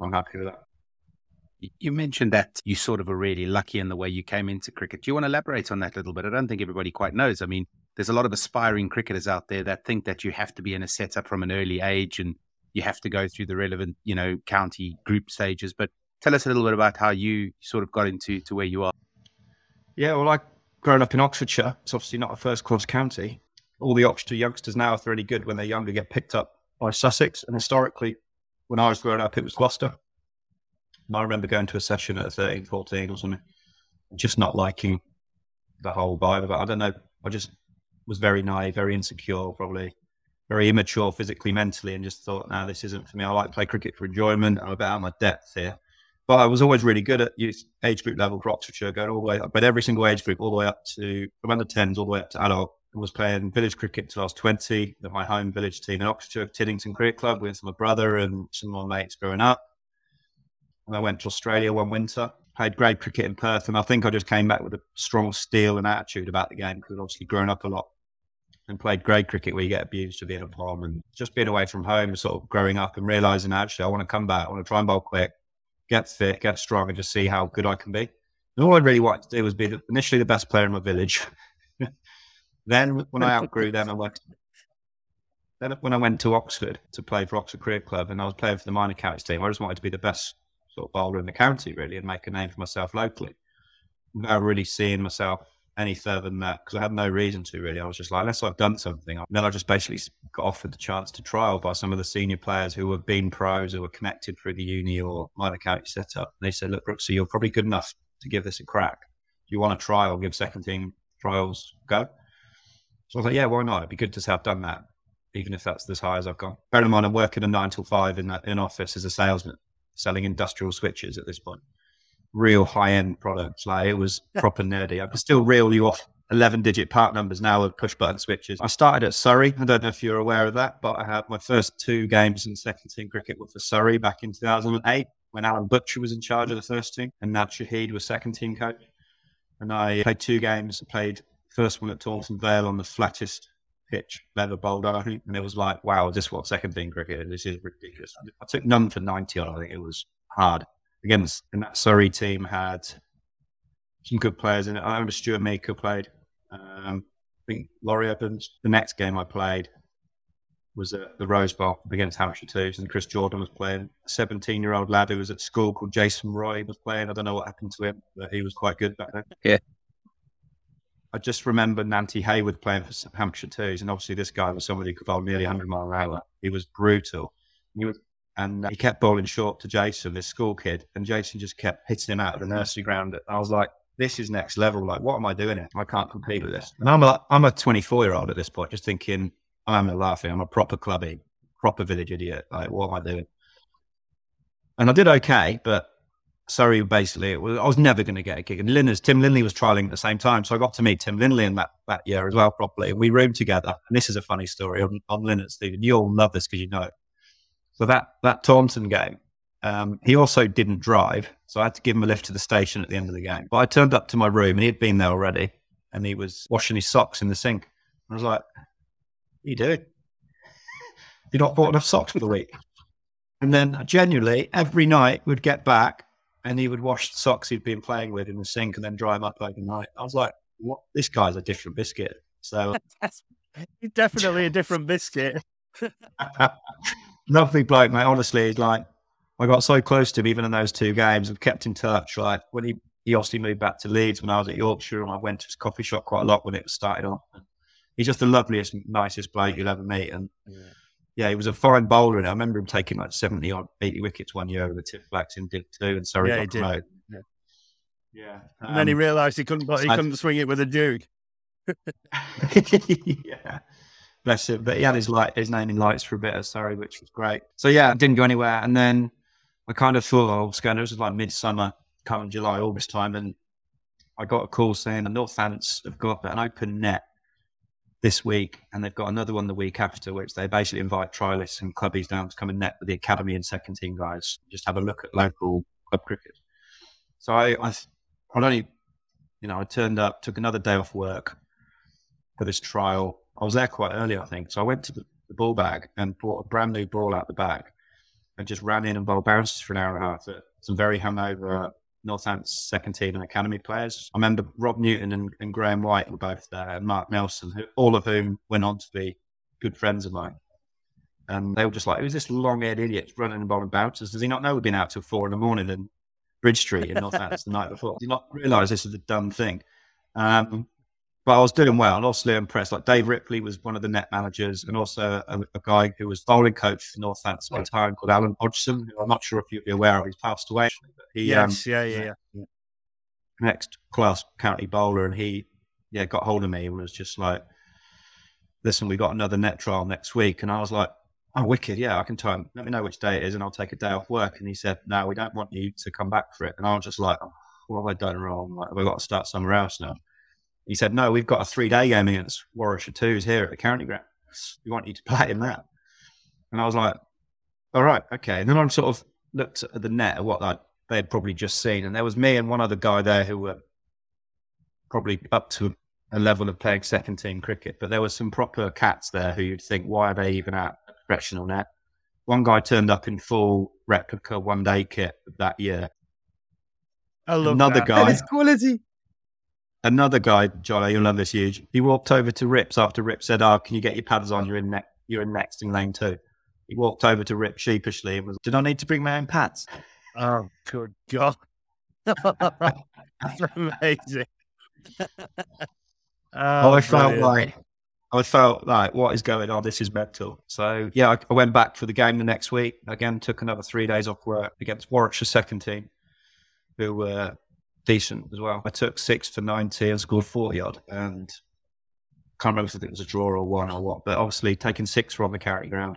E: I'm happy with that.
C: You mentioned that you sort of were really lucky in the way you came into cricket. Do you want to elaborate on that a little bit? I don't think everybody quite knows. I mean, there's a lot of aspiring cricketers out there that think that you have to be in a setup from an early age and you have to go through the relevant, you know, county group stages. But tell us a little bit about how you sort of got into to where you are.
E: Yeah, well, I grown up in Oxfordshire. It's obviously not a first class county. All the Oxfordshire youngsters now, if they're any good when they're younger, get picked up by Sussex. And historically, when I was growing up, it was Gloucester. I remember going to a session at 13, 14 or something, just not liking the whole vibe of it. I don't know. I just was very naive, very insecure, probably very immature physically, mentally, and just thought, no, this isn't for me. I like to play cricket for enjoyment. I'm about my depth here. But I was always really good at youth age group level for Oxfordshire, going all the way up, but every single age group, all the way up to around the tens, all the way up to adult. I was playing village cricket until I was 20 at my home village team in Oxfordshire, Tiddington Cricket Club, with my brother and some of my mates growing up. And I went to Australia one winter, played grade cricket in Perth, and I think I just came back with a strong steel and attitude about the game because obviously grown up a lot and played grade cricket where you get abused for being a palm and just being away from home, sort of growing up and realizing actually I want to come back, I want to try and bowl quick, get fit, get strong, and just see how good I can be. And all I really wanted to do was be the, initially the best player in my village. then when I outgrew them, I went. Then when I went to Oxford to play for Oxford Cricket Club, and I was playing for the minor counties team, I just wanted to be the best sort of bowler in the county, really, and make a name for myself locally. Without really seeing myself any further than that, because I had no reason to really. I was just like, unless I've done something. And then I just basically got offered the chance to trial by some of the senior players who have been pros, who were connected through the uni or minor county setup. And they said, look, Brooksy, you're probably good enough to give this a crack. You want to trial, give second team trials go. So I was like, yeah, why not? It'd be good to say I've done that, even if that's as high as I've gone. Bear in mind, I'm working a nine till five in that in office as a salesman, selling industrial switches at this point. Real high end products. Like it was proper nerdy. I can still reel you off 11 digit part numbers now of push button switches. I started at Surrey. I don't know if you're aware of that, but I had my first two games in second team cricket were for Surrey back in 2008 when Alan Butcher was in charge of the first team and Nad Shahid was second team coach. And I played two games. I played first one at Taunton Vale on the flattest pitch, leather bowled, I think. And it was like, wow, is this what second team cricket is? This is ridiculous. I took none for 90 on. I think it was hard. Against, and that Surrey team had some good players in it. I remember Stuart Meaker played. Um, I think Laurie Evans. The next game I played was at the Rose Bowl against Hampshire Twos, and Chris Jordan was playing. A 17 year old lad who was at school called Jason Roy was playing. I don't know what happened to him, but he was quite good back then.
C: Yeah.
E: I just remember Nantie Hayward playing for Hampshire Twos, and obviously this guy was somebody who could bowl nearly 100 mile an hour. He was brutal. He was, and uh, he kept bowling short to Jason, this school kid, and Jason just kept hitting him out of the nursery ground. I was like, this is next level. Like, what am I doing here? I can't compete with this. And I'm a, I'm a 24 year old at this point, just thinking, I'm laughing. I'm a proper clubby, proper village idiot. Like, what am I doing? And I did okay, but Surrey basically, was, I was never going to get a gig. And Linners, Tim Linley was trialing at the same time. So I got to meet Tim Linley in that, that year as well, properly. We roomed together. And this is a funny story on, on Linners, Stephen. You'll love this because you know it. So that, that Taunton game, um, he also didn't drive. So I had to give him a lift to the station at the end of the game. But I turned up to my room and he had been there already. And he was washing his socks in the sink. I was like, what are you doing? You're not bought enough socks for the week. And then genuinely, every night we'd get back and he would wash the socks he'd been playing with in the sink and then dry them up overnight. I was like, "What? This guy's a different biscuit." So
D: definitely a different biscuit.
E: lovely bloke, mate. Honestly, he's like, I got so close to him even in those two games. I've kept in touch. Like when he he obviously moved back to Leeds when I was at Yorkshire, and I went to his coffee shop quite a lot when it was started off. He's just the loveliest, nicest bloke you'll ever meet, and. Yeah. Yeah, he was a fine bowler, and I remember him taking like seventy or eighty wickets one year with the Tiff Blacks in Div Two, and Surrey
D: Yeah,
E: got
D: he did.
E: promoted.
D: Yeah.
E: Yeah,
D: And then he
E: um,
D: realised he couldn't he
E: I-
D: couldn't swing it with a Duke.
E: yeah. Bless him. But he had his light, his name in lights for a bit, sorry, which was great. So yeah, didn't go anywhere. And then I kind of thought oh, I was going, it was like midsummer, come July, August time. And I got a call saying the Northants have got an open net this week and they've got another one the week after, which they basically invite trialists and clubbies down to come and net with the academy and second team guys, just have a look at local club cricket. So I, I, I only, you know, I turned up, took another day off work for this trial. I was there quite early, I think. So I went to the, the ball bag and bought a brand new ball out the bag and just ran in and bowled bounces for an hour and a half at some very hungover Northants second team and academy players. I remember Rob Newton and, and Graeme White were both there, and Mark Nelson, who, all of whom went on to be good friends of mine. And they were just like, who's this long haired idiot running and bowling bounces? Does he not know we've been out till four in the morning in Bridge Street in Northants the night before? Did he not realise this is a dumb thing? Um, but I was doing well and also impressed. Like Dave Ripley was one of the net managers and also a, a guy who was bowling coach for Northants at the time called Alan Hodgson, who I'm not sure if you'd be aware of. He's passed away. But he, um,
D: Yes, yeah, yeah, yeah.
E: next class county bowler, and he yeah got hold of me and was just like, "Listen, we got another net trial next week," and I was like, "Oh, wicked! Yeah, I can him. Let me know which day it is, and I'll take a day off work." And he said, "No, we don't want you to come back for it." And I was just like, oh, "What have I done wrong? Like, have I got to start somewhere else now?" He said, "No, we've got a three-day game against Warwickshire Twos here at the county ground. We want you to play in that." And I was like, "All right, okay." And then I sort of looked at the net at what I'd they had probably just seen. And there was me and one other guy there who were probably up to a level of playing second team cricket. But there were some proper cats there who you'd think, why are they even at a professional net? One guy turned up in full replica one day kit that year.
D: I love
E: Another
D: that.
E: guy.
C: It's quality.
E: Another guy, Johnny, you'll love this huge. He walked over to Rips after Rip said, "Oh, can you get your pads on? You're in ne- you're in next in lane two. He walked over to Rip sheepishly and was, "Did I need to bring my own pads?"
D: Oh, good God. That's amazing. oh,
E: I felt
D: brilliant.
E: like I felt like what is going on? This is mental. So yeah, I, I went back for the game the next week. Again, took another three days off work against Warwickshire second team, who were decent as well. I took six for ninety and scored forty odd, and can't remember if it was a draw or one or what. But obviously, taking six from the carry ground,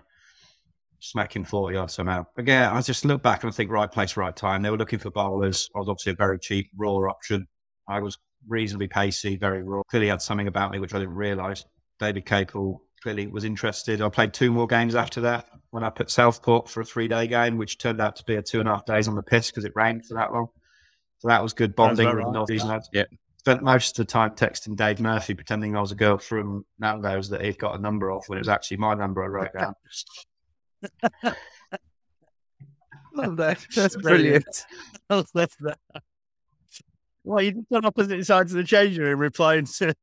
E: smacking forty odd somehow. Again, I just look back and I think right place, right time. They were looking for bowlers. I was obviously a very cheap raw option. I was reasonably pacey, very raw. Clearly had something about me which I didn't realise. David Capel clearly was interested. I played two more games after that when I put Southport for a three day game, which turned out to be a two and a half days on the piss because it rained for that long. So that was good bonding with
D: right.
E: Northeast lads.
C: Yeah.
E: Spent most of the time texting Dave Murphy, pretending I was a girl from Nando's that he'd got a number off when it was actually my number I wrote down.
C: Love that. That's
D: Brilliant.
C: brilliant.
D: I love that. Well, you just on opposite sides of the changing room replying to.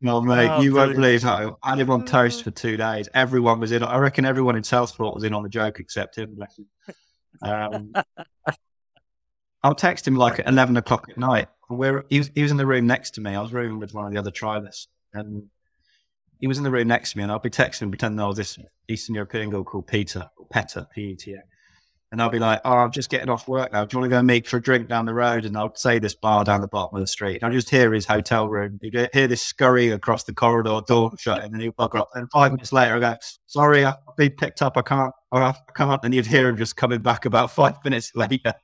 E: No, mate,
D: Oh,
E: you won't believe how I lived on toast for two days. Everyone was in. I reckon everyone in Southport was in on the joke except him. Him. Um, I'll text him like at eleven o'clock at night. Where he was, he was in the room next to me. I was rooming with one of the other trialists, and he was in the room next to me. And I'll be texting him, pretending I was this Eastern European girl called Peter, or Petter, P E T A. And I'll be like, "Oh, I'm just getting off work now. Do you want to go meet for a drink down the road?" And I'll say this bar down the bottom of the street. And I'll just hear his hotel room. You'd hear this scurrying across the corridor, door shut, and then he'll bugger up. And five minutes later, I go, "Sorry, I've been picked up. I can't. I can't. And you'd hear him just coming back about five minutes later.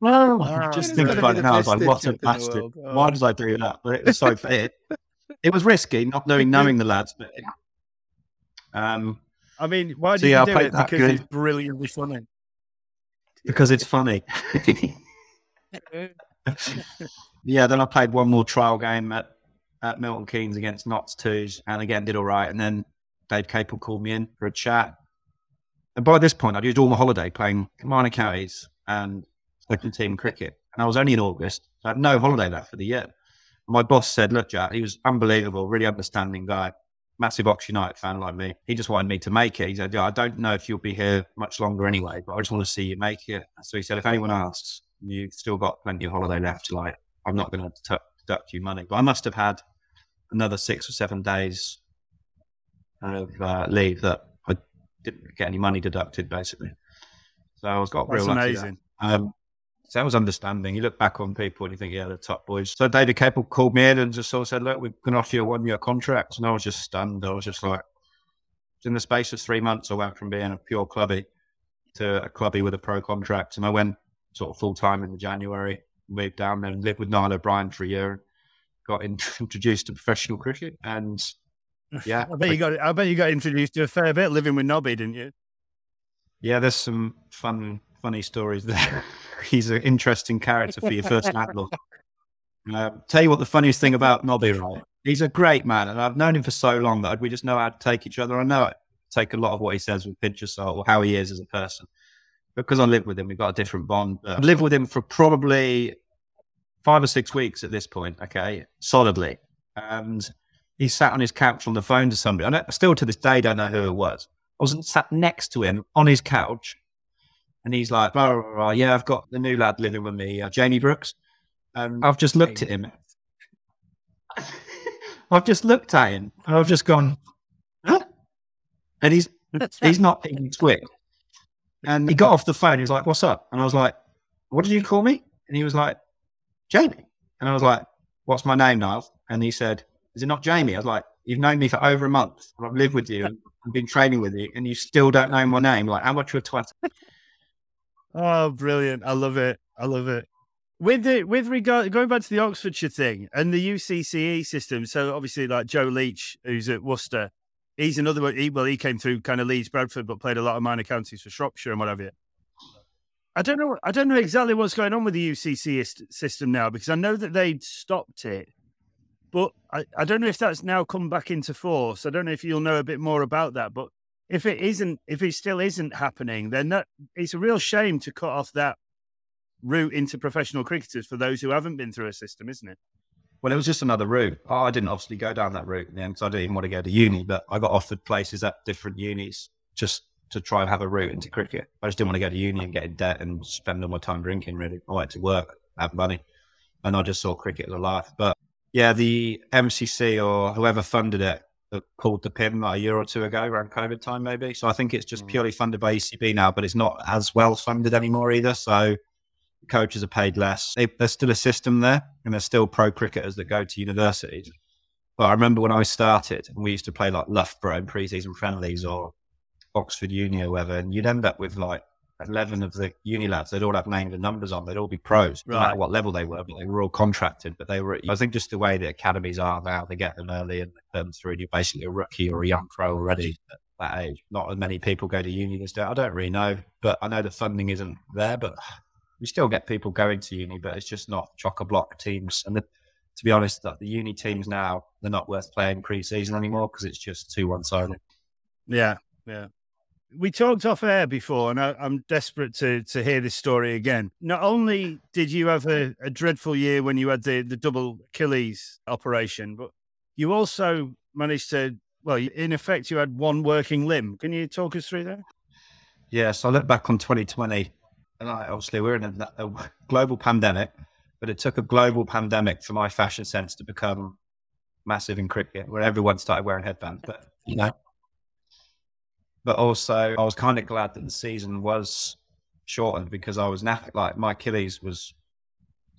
D: Wow.
E: just think about it now. I was like, "What a
C: stitch-up in the
E: bastard!
C: Oh.
E: Why did I do that?" But it was so it, it was risky, not knowing knowing the lads. But um,
D: I mean, why
E: So,
D: did
E: yeah,
D: you do it?
E: that
D: Because
E: good.
D: it's brilliantly funny.
E: because it's funny. yeah, then I played one more trial game at, at Milton Keynes against Notts Twos, and again did all right. And then Dave Capel called me in for a chat. And by this point, I'd used all my holiday playing minor counties and second team cricket, and I was only in August. So I had no holiday left for the year. My boss said, "Look, Jack, he was unbelievable, really understanding guy." Massive Ox United fan like me. He just wanted me to make it. He said, yeah, I don't know if you'll be here much longer anyway, but I just want to see you make it. So he said, if anyone asks, you've still got plenty of holiday left. Like, I'm not going to deduct you money. But I must have had another six or seven days of uh, leave that I didn't get any money deducted, basically. So I was got
D: That's
E: real
D: amazing.
E: Um, so that was understanding. You look back on people and you think, yeah, they're top boys. So David Capel called me in and just sort of said, look, we're going to offer you a one year contract. And I was just stunned. I was just like, in the space of three months, I went from being a pure clubby to a clubby with a pro contract. And I went sort of full time in the January, moved down there and lived with Niall O'Brien for a year and got in, introduced to professional cricket. And yeah,
D: I bet you got. I bet you got introduced to a fair bit living with Nobby, didn't you?
E: Yeah, there's some fun, funny stories there. He's an interesting character for your first landlord. Uh, tell you what, the funniest thing about Nobby, right? He's a great man, and I've known him for so long that we just know how to take each other. I know I take a lot of what he says with a pinch of salt, or how he is as a person. Because I live with him, we've got a different bond. I've lived with him for probably five or six weeks at this point, okay, solidly. And he sat on his couch on the phone to somebody. I don't, still to this day don't know who it was. I was sat next to him on his couch, and he's like, blah, blah, blah, "Yeah, I've got the new lad living with me, uh, Jamie Brooks." And I've just looked at him. I've just looked at him, and I've just gone, "Huh?" And he's he's not being quick. And he got off the phone. He was like, "What's up?" And I was like, "What did you call me?" And he was like, "Jamie." And I was like, "What's my name, Niles?" And he said, "Is it not Jamie?" I was like, "You've known me for over a month. and I've lived with you. and I've been training with you, and you still don't know my name. Like, how much of a twat?"
D: Oh, brilliant! I love it. I love it. With the with regard going back to the Oxfordshire thing and the UCCE system. So obviously, like Joe Leach, who's at Worcester, he's another one. He, well, he came through kind of Leeds, Bradford, but played a lot of minor counties for Shropshire and whatever. I don't know. I don't know exactly what's going on with the UCC system now because I know that they'd stopped it, but I, I don't know if that's now come back into force. I don't know if you'll know a bit more about that. But if it isn't, if it still isn't happening, then that it's a real shame to cut off that route into professional cricketers for those who haven't been through a system, isn't it?
E: Well, it was just another route. Oh, I didn't obviously go down that route in the end because I didn't even want to go to uni, but I got offered places at different unis just to try and have a route into cricket. I just didn't want to go to uni and get in debt and spend all my time drinking, really. I wanted to work, have money, and I just saw cricket as a life. But yeah, the MCC or whoever funded it that pulled the like a year or two ago around COVID time, maybe. So I think it's just mm. purely funded by ECB now, but it's not as well funded anymore either. So coaches are paid less. They, there's still a system there, and there's still pro cricketers that go to universities. But I remember when I started, and we used to play like Loughborough in pre-season friendlies or Oxford Uni or whatever, and you'd end up with like 11 of the uni lads. They'd all have names and numbers on. They'd all be pros, no matter
D: Right.
E: what level they were, but they were all contracted. But they were, I think, just the way the academies are now, they get them early and they them through. And you're basically a rookie or a young pro already at that age. Not as many people go to uni days. I don't really know, but I know the funding isn't there. But we still get people going to uni, but it's just not chock a block teams. And the, to be honest, the uni teams now they're not worth playing pre-season anymore because it's just too one-sided.
D: Yeah, yeah. We talked off air before, and I, I'm desperate to to hear this story again. Not only did you have a, a dreadful year when you had the, the double Achilles operation, but you also managed to, well, in effect, you had one working limb. Can you talk us through that?
E: Yeah, so I look back on 2020, and I, obviously we're in a, a global pandemic, but it took a global pandemic for my fashion sense to become massive in cricket, where everyone started wearing headbands. But you know, but also I was kind of glad that the season was shortened because I was knackered. Like my Achilles was,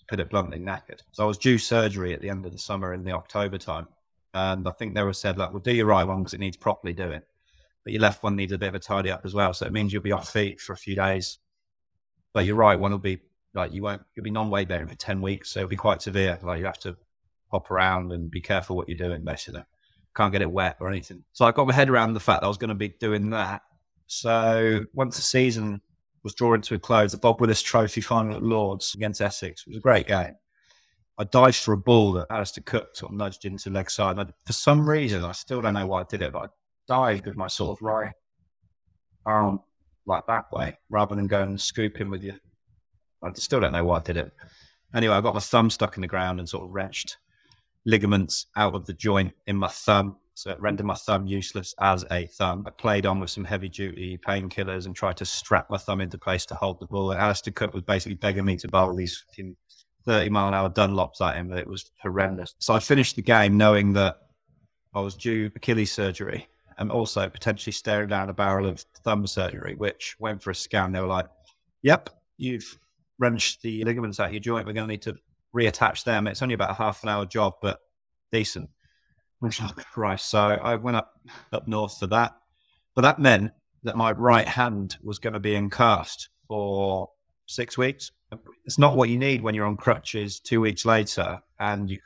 E: put it bluntly, knackered. So I was due surgery at the end of the summer in the October time, and I think they were said like, "Well, do your right one because it needs properly doing." but your left one needs a bit of a tidy up as well. So it means you'll be off feet for a few days. But your right one will be like you won't you'll be non weight bearing for ten weeks, so it'll be quite severe. Like you have to hop around and be careful what you're doing, basically. Can't get it wet or anything. So I got my head around the fact that I was going to be doing that. So once the season was drawing to a close, the Bob Willis Trophy final at Lords against Essex it was a great game. I dived for a ball that Alastair Cook sort of nudged into leg side. And I, for some reason, I still don't know why I did it, but I dived with my sort of right arm like that way rather than going and scooping with you. I still don't know why I did it. Anyway, I got my thumb stuck in the ground and sort of wrenched ligaments out of the joint in my thumb. So it rendered my thumb useless as a thumb. I played on with some heavy duty painkillers and tried to strap my thumb into place to hold the ball. And Alastair Cook was basically begging me to bowl these fucking 30 mile an hour Dunlops at him, it was horrendous. So I finished the game knowing that I was due Achilles surgery and also potentially staring down a barrel of thumb surgery, which went for a scan. They were like, yep, you've wrenched the ligaments out of your joint. We're going to need to reattach them. It's only about a half an hour job, but decent. Oh Christ. So I went up, up north for that. But that meant that my right hand was going to be in cast for six weeks. It's not what you need when you're on crutches two weeks later. And you,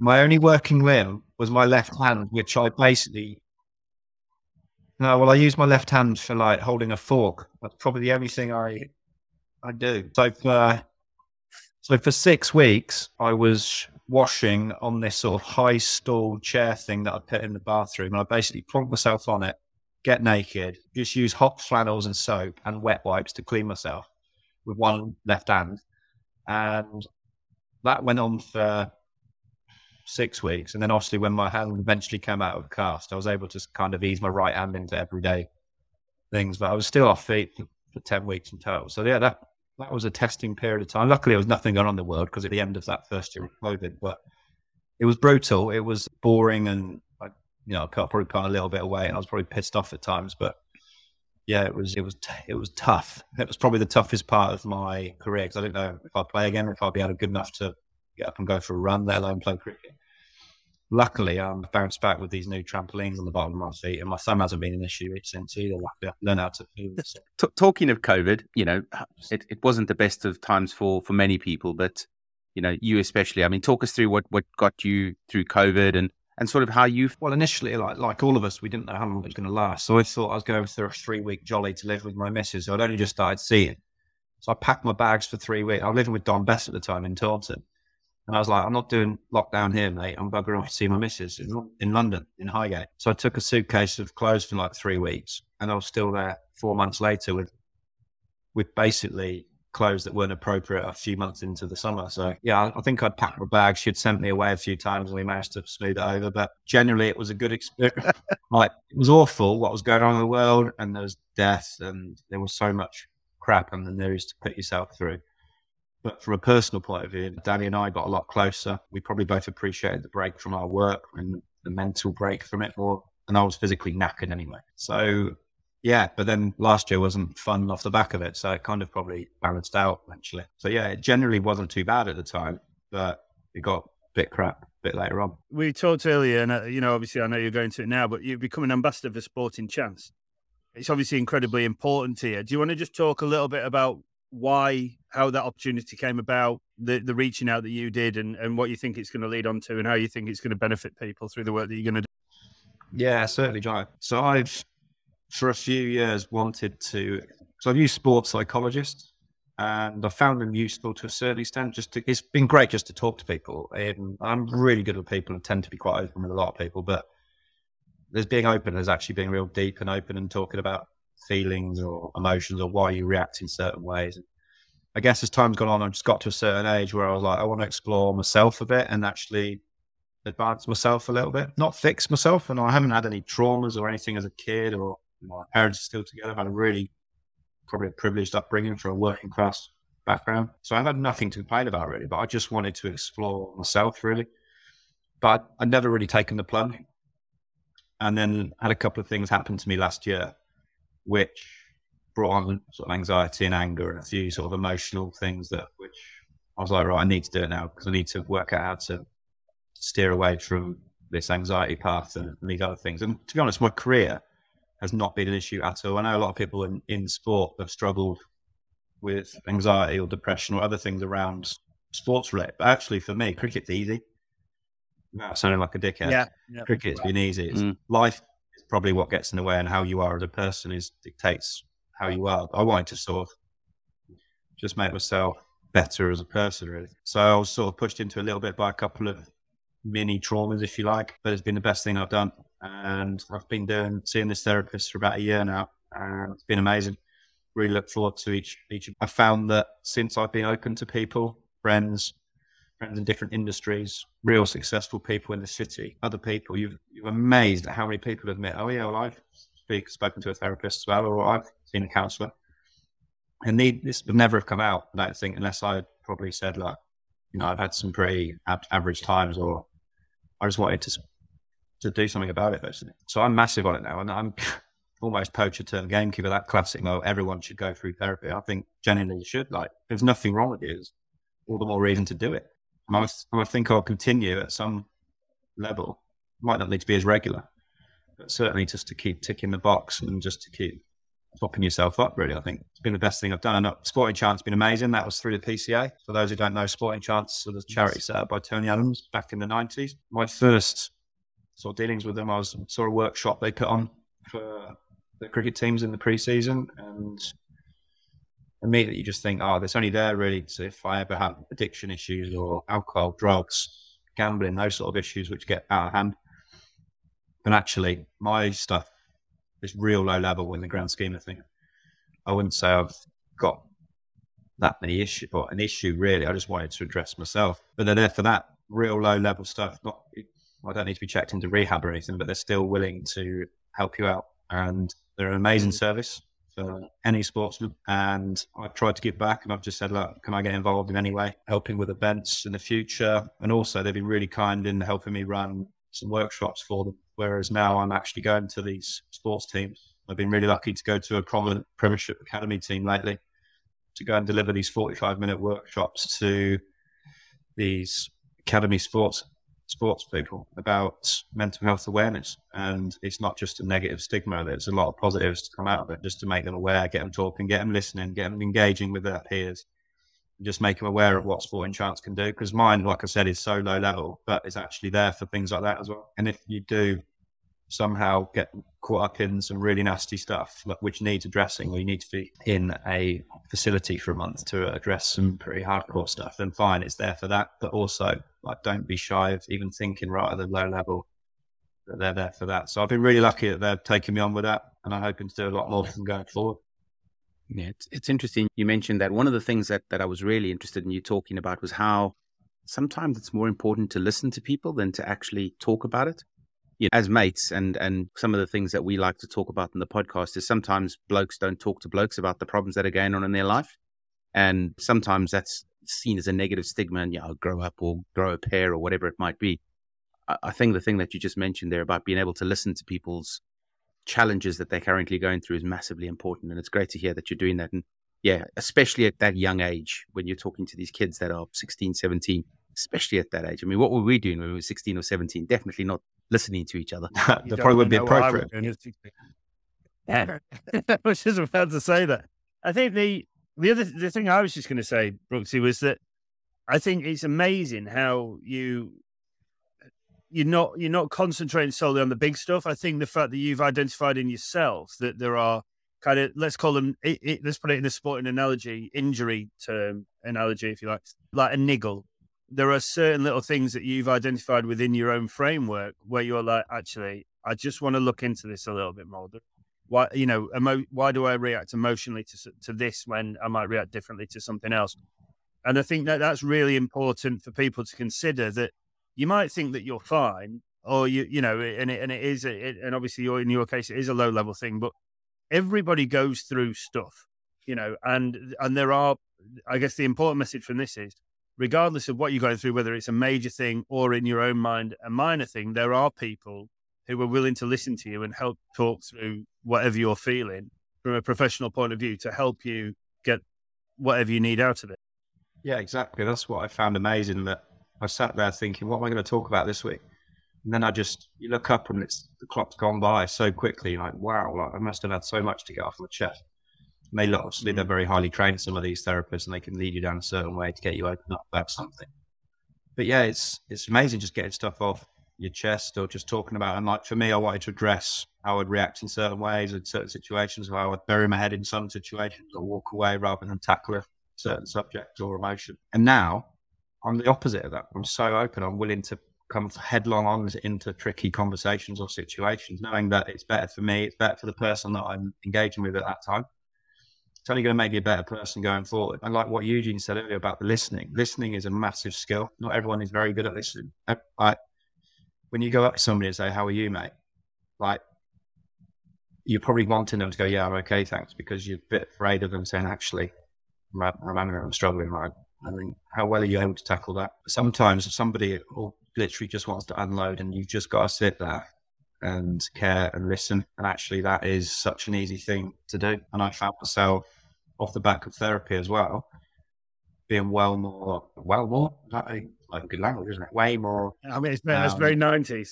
E: my only working limb was my left hand, which I basically. No, well, I use my left hand for like holding a fork. That's probably the only thing I I do. So for so for six weeks, I was washing on this sort of high stool chair thing that I put in the bathroom, and I basically plonk myself on it, get naked, just use hot flannels and soap and wet wipes to clean myself with one left hand, and that went on for six weeks. And then obviously when my hand eventually came out of the cast, I was able to kind of ease my right hand into everyday things, but I was still off feet for, for 10 weeks in total. So yeah, that, that was a testing period of time. Luckily, there was nothing going on in the world because at the end of that first year of COVID, but it was brutal. It was boring and I, you know, I probably put a little bit weight and I was probably pissed off at times, but yeah, it was, it was, it was tough. It was probably the toughest part of my career because I didn't know if I'd play again if I'd be able good enough to get up and go for a run, let alone play cricket. Luckily, um, I'm bounced back with these new trampolines on the bottom of my feet, and my thumb hasn't been an issue since either. Luckily, I've learned how to. So.
C: T- talking of COVID, you know, uh, it, it wasn't the best of times for for many people, but you know, you especially. I mean, talk us through what what got you through COVID and and sort of how you
E: Well, initially, like like all of us, we didn't know how long it was going to last. So I thought I was going through a three week jolly to live with my missus, who I'd only just started seeing. So I packed my bags for three weeks. I was living with Dom Bess at the time in Taunton. And I was like, I'm not doing lockdown here, mate. I'm buggering off to see my missus in, in London, in Highgate. So I took a suitcase of clothes for like three weeks. And I was still there four months later with with basically clothes that weren't appropriate a few months into the summer. So yeah, I- I think I'd packed my bag. She'd sent me away a few times and we managed to smooth it over. But generally it was a good experience. like it was awful what was going on in the world and there was death and there was so much crap and the news to put yourself through. But from a personal point of view, Danny and I got a lot closer. We probably both appreciated the break from our work and the mental break from it more. And I was physically knackered anyway. So yeah, but then last year wasn't fun off the back of it, so it kind of probably balanced out eventually. So yeah, it generally wasn't too bad at the time, but it got a bit crap a bit later on.
D: We talked earlier, and uh, you know, obviously, I know you're going to it now, but you've become an ambassador for Sporting Chance. It's obviously incredibly important to you. Do you want to just talk a little bit about why, how that opportunity came about, the the reaching out that you did, and and what you think it's going to lead on to, and how you think it's going to benefit people through the work that you're going to do?
E: Yeah, certainly, John. So I've for a few years wanted to. So I've used sports psychologists, and I found them useful to a certain extent. Just to, it's been great just to talk to people. And I'm really good with people and tend to be quite open with a lot of people. But there's being open, there's actually being real deep and open and talking about feelings or emotions or why you react in certain ways. I guess as time's gone on, I've just got to a certain age where I was like, I want to explore myself a bit and actually advance myself a little bit, not fix myself. And I haven't had any traumas or anything as a kid, or my parents are still together. I've had a really probably a privileged upbringing from a working class background. So I've had nothing to complain about really, but I just wanted to explore myself really. But I'd never really taken the plunge. And then had a couple of things happen to me last year, which brought on sort of anxiety and anger and a few sort of emotional things that which I was like, right, I need to do it now because I need to work out how to steer away from this anxiety path and these other things. And to be honest, my career has not been an issue at all. I know a lot of people in, in sport have struggled with anxiety or depression or other things around sports related. But actually, for me, cricket's easy. Not sounding like a dickhead.
D: Yeah, yeah.
E: Cricket's been easy. It's,
C: Mm.
E: Life probably what gets in the way, and how you are as a person is dictates how you are. I wanted to sort of just make myself better as a person, really. So I was sort of pushed into a little bit by a couple of mini traumas, if you like, but it's been the best thing I've done. And I've been doing seeing this therapist for about a year now, and it's been amazing. Really look forward to each each. I found that since I've been open to people, friends, friends in different industries, real successful people in the city, other people, you've you're amazed at how many people admit, oh yeah, well I've speak, spoken to a therapist as well, or I've seen a counsellor. And need, this would never have come out, I don't think, unless I probably said like, you know, I've had some pretty ab- average times, or I just wanted to to do something about it, basically. So I'm massive on it now, and I'm almost poacher turned gamekeeper. That classic, well, everyone should go through therapy. I think genuinely you should. Like, there's nothing wrong with it. There's all the more reason to do it. I, think I'll continue at some level. Might not need to be as regular, but certainly just to keep ticking the box and just to keep topping yourself up. Really, I think it's been the best thing I've done. And Sporting Chance has been amazing. That was through the PCA. For those who don't know, Sporting Chance was a charity set up by Tony Adams back in the nineties. My first sort of dealings with them, I was saw a workshop they put on for the cricket teams in the pre-season, and immediately you just think, oh, that's only there really to if I ever have addiction issues or alcohol, drugs, gambling, those sort of issues which get out of hand. But actually, my stuff is real low level in the grand scheme of things. I wouldn't say I've got that many issues or an issue really. I just wanted to address myself. But they're there for that real low level stuff. Not I don't need to be checked into rehab or anything, but they're still willing to help you out. And they're an amazing service for any sportsman. And I've tried to give back and I've just said, look, can I get involved in any way, helping with events in the future? And also they've been really kind in helping me run some workshops for them. Whereas now I'm actually going to these sports teams. I've been really lucky to go to a prominent Premiership Academy team lately to go and deliver these 45 minute workshops to these academy sports sports people about mental health awareness. And it's not just a negative stigma, there's a lot of positives to come out of it just to make them aware, get them talking, get them listening, get them engaging with their peers. just make them aware of what Sporting Chance can do. Because mine, like I said, is so low level, but it's actually there for things like that as well. And if you do somehow get caught up in some really nasty stuff, which needs addressing, or you need to be in a facility for a month to address some pretty hardcore stuff, then fine, it's there for that. But also, like, don't be shy of even thinking right at the low level that they're there for that. So I've been really lucky that they're taking me on with that, and I'm hoping to do a lot more from going forward.
C: Yeah, it's, it's interesting. You mentioned that one of the things that, that I was really interested in you talking about was how sometimes it's more important to listen to people than to actually talk about it. You know, as mates, and and some of the things that we like to talk about in the podcast is sometimes blokes don't talk to blokes about the problems that are going on in their life, and sometimes that's seen as a negative stigma, and you know, grow up or grow a pair or whatever it might be. I, I think the thing that you just mentioned there about being able to listen to people's challenges that they're currently going through is massively important. And it's great to hear that you're doing that. And yeah, especially at that young age when you're talking to these kids that are 16, 17, especially at that age. I mean, what were we doing when we were 16 or 17? Definitely not listening to each other.
E: that probably would be appropriate.
D: Yeah, I was just about to say that. I think the the other the thing I was just going to say, Brooksy, was that I think it's amazing how you you're not you're not concentrating solely on the big stuff. I think the fact that you've identified in yourself that there are kind of let's call them it, it, let's put it in a sporting analogy, injury term analogy, if you like, like a niggle. There are certain little things that you've identified within your own framework where you're like, actually, I just want to look into this a little bit more. Why, you know, emo- why do I react emotionally to to this when I might react differently to something else? And I think that that's really important for people to consider that you might think that you're fine, or you you know, and it, and it is, it, and obviously you're, in your case, it is a low level thing, but everybody goes through stuff, you know, and and there are, I guess, the important message from this is, regardless of what you're going through, whether it's a major thing or in your own mind a minor thing, there are people who are willing to listen to you and help talk through whatever you're feeling from a professional point of view to help you get whatever you need out of it.
E: Yeah, exactly. That's what I found amazing that I sat there thinking, what am I going to talk about this week? And then I just, you look up and it's the clock's gone by so quickly. Like, wow, like I must have had so much to get off my chest. And they obviously they're mm. very highly trained, some of these therapists, and they can lead you down a certain way to get you open up about something. But yeah, it's it's amazing just getting stuff off your chest or just talking about. And like for me, I wanted to address how I'd react in certain ways in certain situations, how I would bury my head in some situations or walk away rather than tackle a certain subject or emotion. And now I'm the opposite of that. I'm so open. I'm willing to come headlong on into tricky conversations or situations, knowing that it's better for me, it's better for the person that I'm engaging with at that time. It's only going to make me a better person going forward. And like what Eugene said earlier about the listening, listening is a massive skill. Not everyone is very good at listening. Uh, like when you go up to somebody and say, "How are you, mate?" Like you're probably wanting them to go, "Yeah, I'm okay, thanks," because you're a bit afraid of them saying, "Actually, I'm, I'm struggling right I mean, how well are you able to tackle that? Sometimes somebody literally just wants to unload, and you've just got to sit there and care and listen. And actually, that is such an easy thing to do. And I found myself off the back of therapy as well, being well more, well more, like good language, isn't it? Way more.
D: I mean, it's, um, it's very 90s.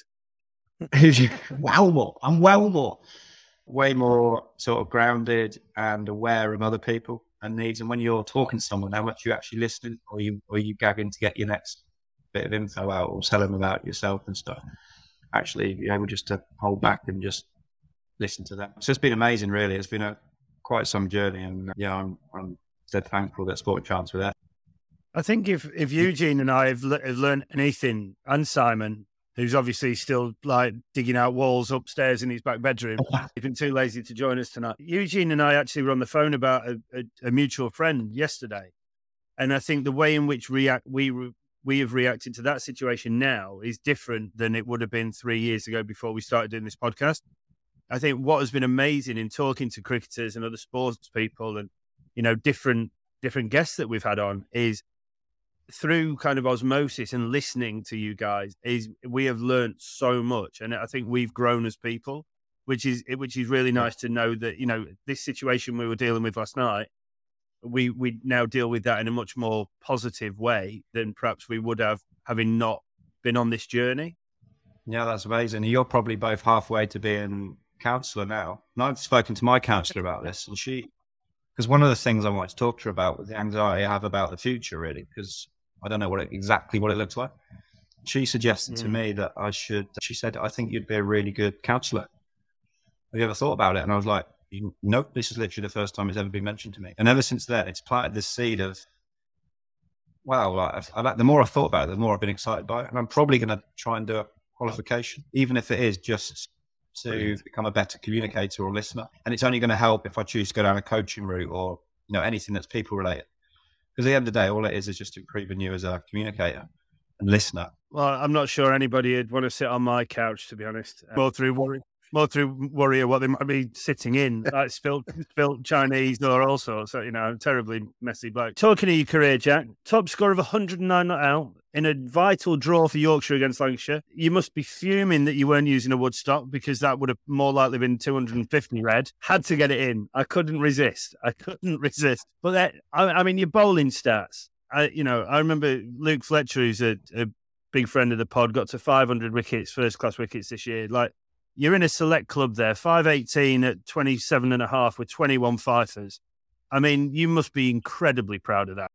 E: well more. I'm well more. Way more sort of grounded and aware of other people and needs. And when you're talking to someone, how much you actually listening, or you or you gagging to get your next bit of info out, or tell them about yourself and stuff. Actually, you're able just to hold back and just listen to them. So it's been amazing, really. It's been a quite some journey, and yeah, I'm I'm dead thankful that Sport Chance were there.
D: I think if if Eugene and I have, have learned anything, and Simon, who's obviously still like digging out walls upstairs in his back bedroom. He's been too lazy to join us tonight. Eugene and I actually were on the phone about a, a, a mutual friend yesterday, and I think the way in which react we re, we have reacted to that situation now is different than it would have been three years ago before we started doing this podcast. I think what has been amazing in talking to cricketers and other sports people and you know different different guests that we've had on is through kind of osmosis and listening to you guys is we have learned so much. And i think we've grown as people which is which is really nice to know that you know this situation we were dealing with last night we we now deal with that in a much more positive way than perhaps we would have having not been on this journey.
E: Yeah that's amazing. You're probably both halfway to being counselor now and i've spoken to my counselor about this and she because one of the things I wanted to talk to her about was the anxiety I have about the future, really, because I don't know what it, exactly what it looks like. She suggested to
D: Mm.
E: me that I should. She said, "I think you'd be a really good counselor." Have you ever thought about it? And I was like, "You- "Nope." This is literally the first time it's ever been mentioned to me, and ever since then, it's planted this seed of. Wow, like, I've, I've, the more I thought about it, the more I've been excited by it, and I'm probably going to try and do a qualification, even if it is just to become a better communicator or listener. And it's only going to help if I choose to go down a coaching route or you know anything that's people related. Because at the end of the day, all it is is just improving you as a communicator and listener.
D: Well, I'm not sure anybody would want to sit on my couch, to be honest. More through worry, more through worry of what they might be sitting in, like spilt, spilt Chinese or all sorts. You know, terribly messy bloke. Talking of your career, Jack, top score of 109 not out in a vital draw for Yorkshire against Lancashire. You must be fuming that you weren't using a Woodstock because that would have more likely been 250 red. Had to get it in. I couldn't resist. I couldn't resist. But that, I, I mean, your bowling stats. I, you know, I remember Luke Fletcher, who's a, a big friend of the pod, got to 500 wickets, first class wickets this year. Like, you're in a select club there, 518 at 27 and a half with 21 fifers. I mean, you must be incredibly proud of that.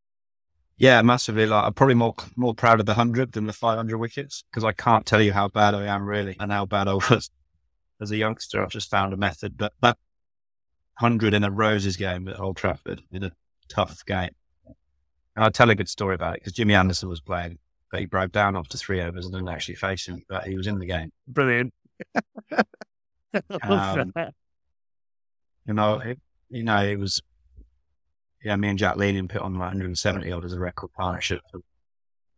E: Yeah, massively. Like I'm probably more more proud of the hundred than the five hundred wickets because I can't tell you how bad I am really and how bad I was as a youngster. I've just found a method, but that hundred in a Roses game at Old Trafford in a tough game. And I'll tell a good story about it because Jimmy Anderson was playing, but he broke down after three overs and didn't actually face him, but he was in the game.
D: Brilliant.
E: Um, You know, it, you know, it was, yeah, me and Jack Leaning put on like 170 odd as a record partnership for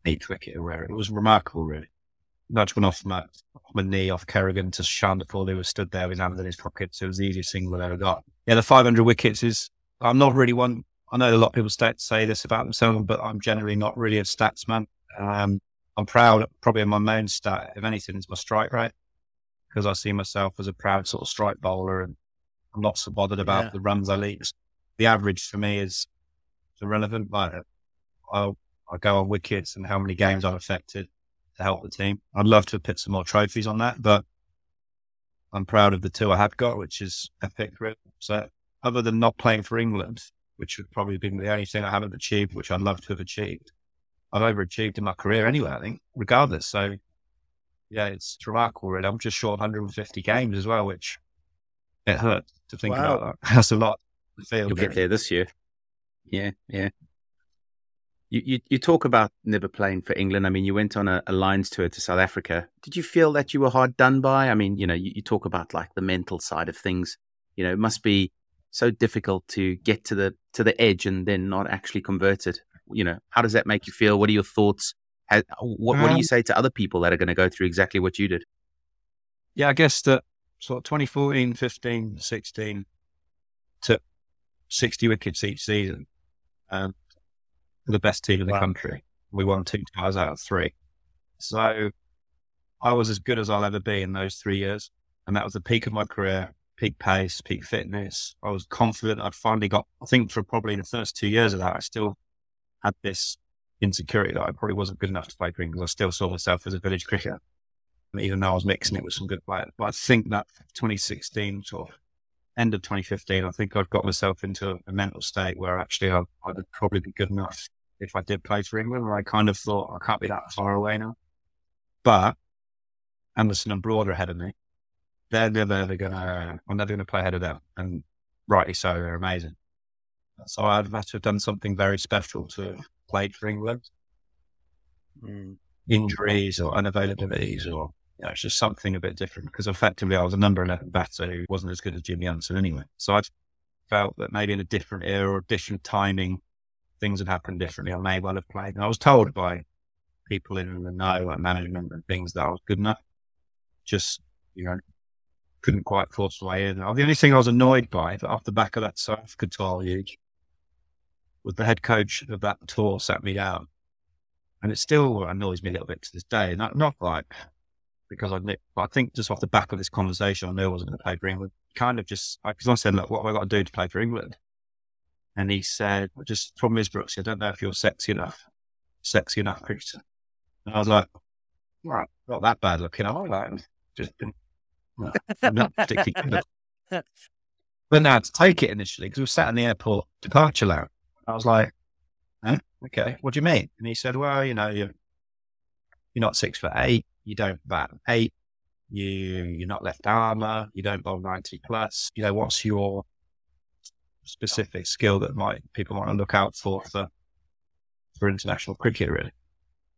E: each wicket or where it was remarkable, really. Nudge went off my, off my knee off Kerrigan to Chanderpaul, who was stood there with his hands in his pockets. It was the easiest single I ever got. Yeah, the 500 wickets is, I'm not really one, I know a lot of people sta- say this about themselves, but I'm generally not really a stats man. Um, I'm proud, probably of my main stat, if anything, is my strike rate, because I see myself as a proud sort of strike bowler and I'm not so bothered about
D: Yeah.
E: the runs I lead. The average for me is irrelevant. Like I'll, I go on wickets and how many games I've affected to help the team. I'd love to have put some more trophies on that, but I'm proud of the two I have got, which is epic. really. So other than not playing for England, which would probably be the only thing I haven't achieved, which I'd love to have achieved, I've overachieved in my career anyway, I think, regardless. So yeah, it's remarkable really. I'm just short 150 games as well, which it hurts to think
D: Wow.
E: about that. That's a lot to feel.
C: You'll get there this year. Yeah, yeah. You, you you talk about never playing for England. I mean, you went on a, a Lions tour to South Africa. Did you feel that you were hard done by? I mean, you know, you, you talk about like the mental side of things. You know, it must be so difficult to get to the to the edge and then not actually convert it. You know, how does that make you feel? What are your thoughts? How, what, what do you
E: Um,
C: say to other people that are going to go through exactly what you did?
E: Yeah, I guess that sort of 2014, 15, 16 took 60 wickets each season. Um, for the best team in the
D: Wow.
E: country. We won two ties out of three. So I was as good as I'll ever be in those three years. And that was the peak of my career, peak pace, peak fitness. I was confident. I'd finally got, I think for probably the first two years of that, I still had this insecurity that I probably wasn't good enough to play for England. I still saw myself as a village cricketer even though I was mixing it with some good players. But I think that 2016 sort of end of 2015, I think I've got myself into a mental state where actually I, I would probably be good enough if I did play for England. Where I kind of thought I can't be that far away now. But Anderson and Broad are ahead of me. They're never ever gonna. I'm never gonna play ahead of them, and rightly so. They're amazing. So I'd have to have done something very special to play for England. Mm. Injuries or unavailabilities or you know, it's just something a bit different because effectively I was a number 11 batter who wasn't as good as Jimmy Anderson anyway. So I felt that maybe in a different era or different timing, things had happened differently. I may well have played. And I was told by people in the know, like management and things, that I was good enough. Just, you know, couldn't quite force my way in. The only thing I was annoyed by that off the back of that South tour huge was the head coach of that tour sat me down. And it still annoys me a little bit to this day. Not, not like because I knew, but I think just off the back of this conversation, I knew I wasn't going to play for England. Kind of just, because I said, look, what have I got to do to play for England? And he said, well, just problem is, Brooks, I don't know if you're sexy enough, sexy enough cricketer. And I was like, right, not that bad looking. I like just no, I'm not particularly good. But now to take it initially because we were sat in the airport departure lounge. I was like, huh? okay, what do you mean? And he said, well, you know, you're, you're not six foot eight, you don't bat eight, you you're not left armor, you don't bowl ninety plus. You know, what's your specific skill that might people want to look out for for for international cricket really?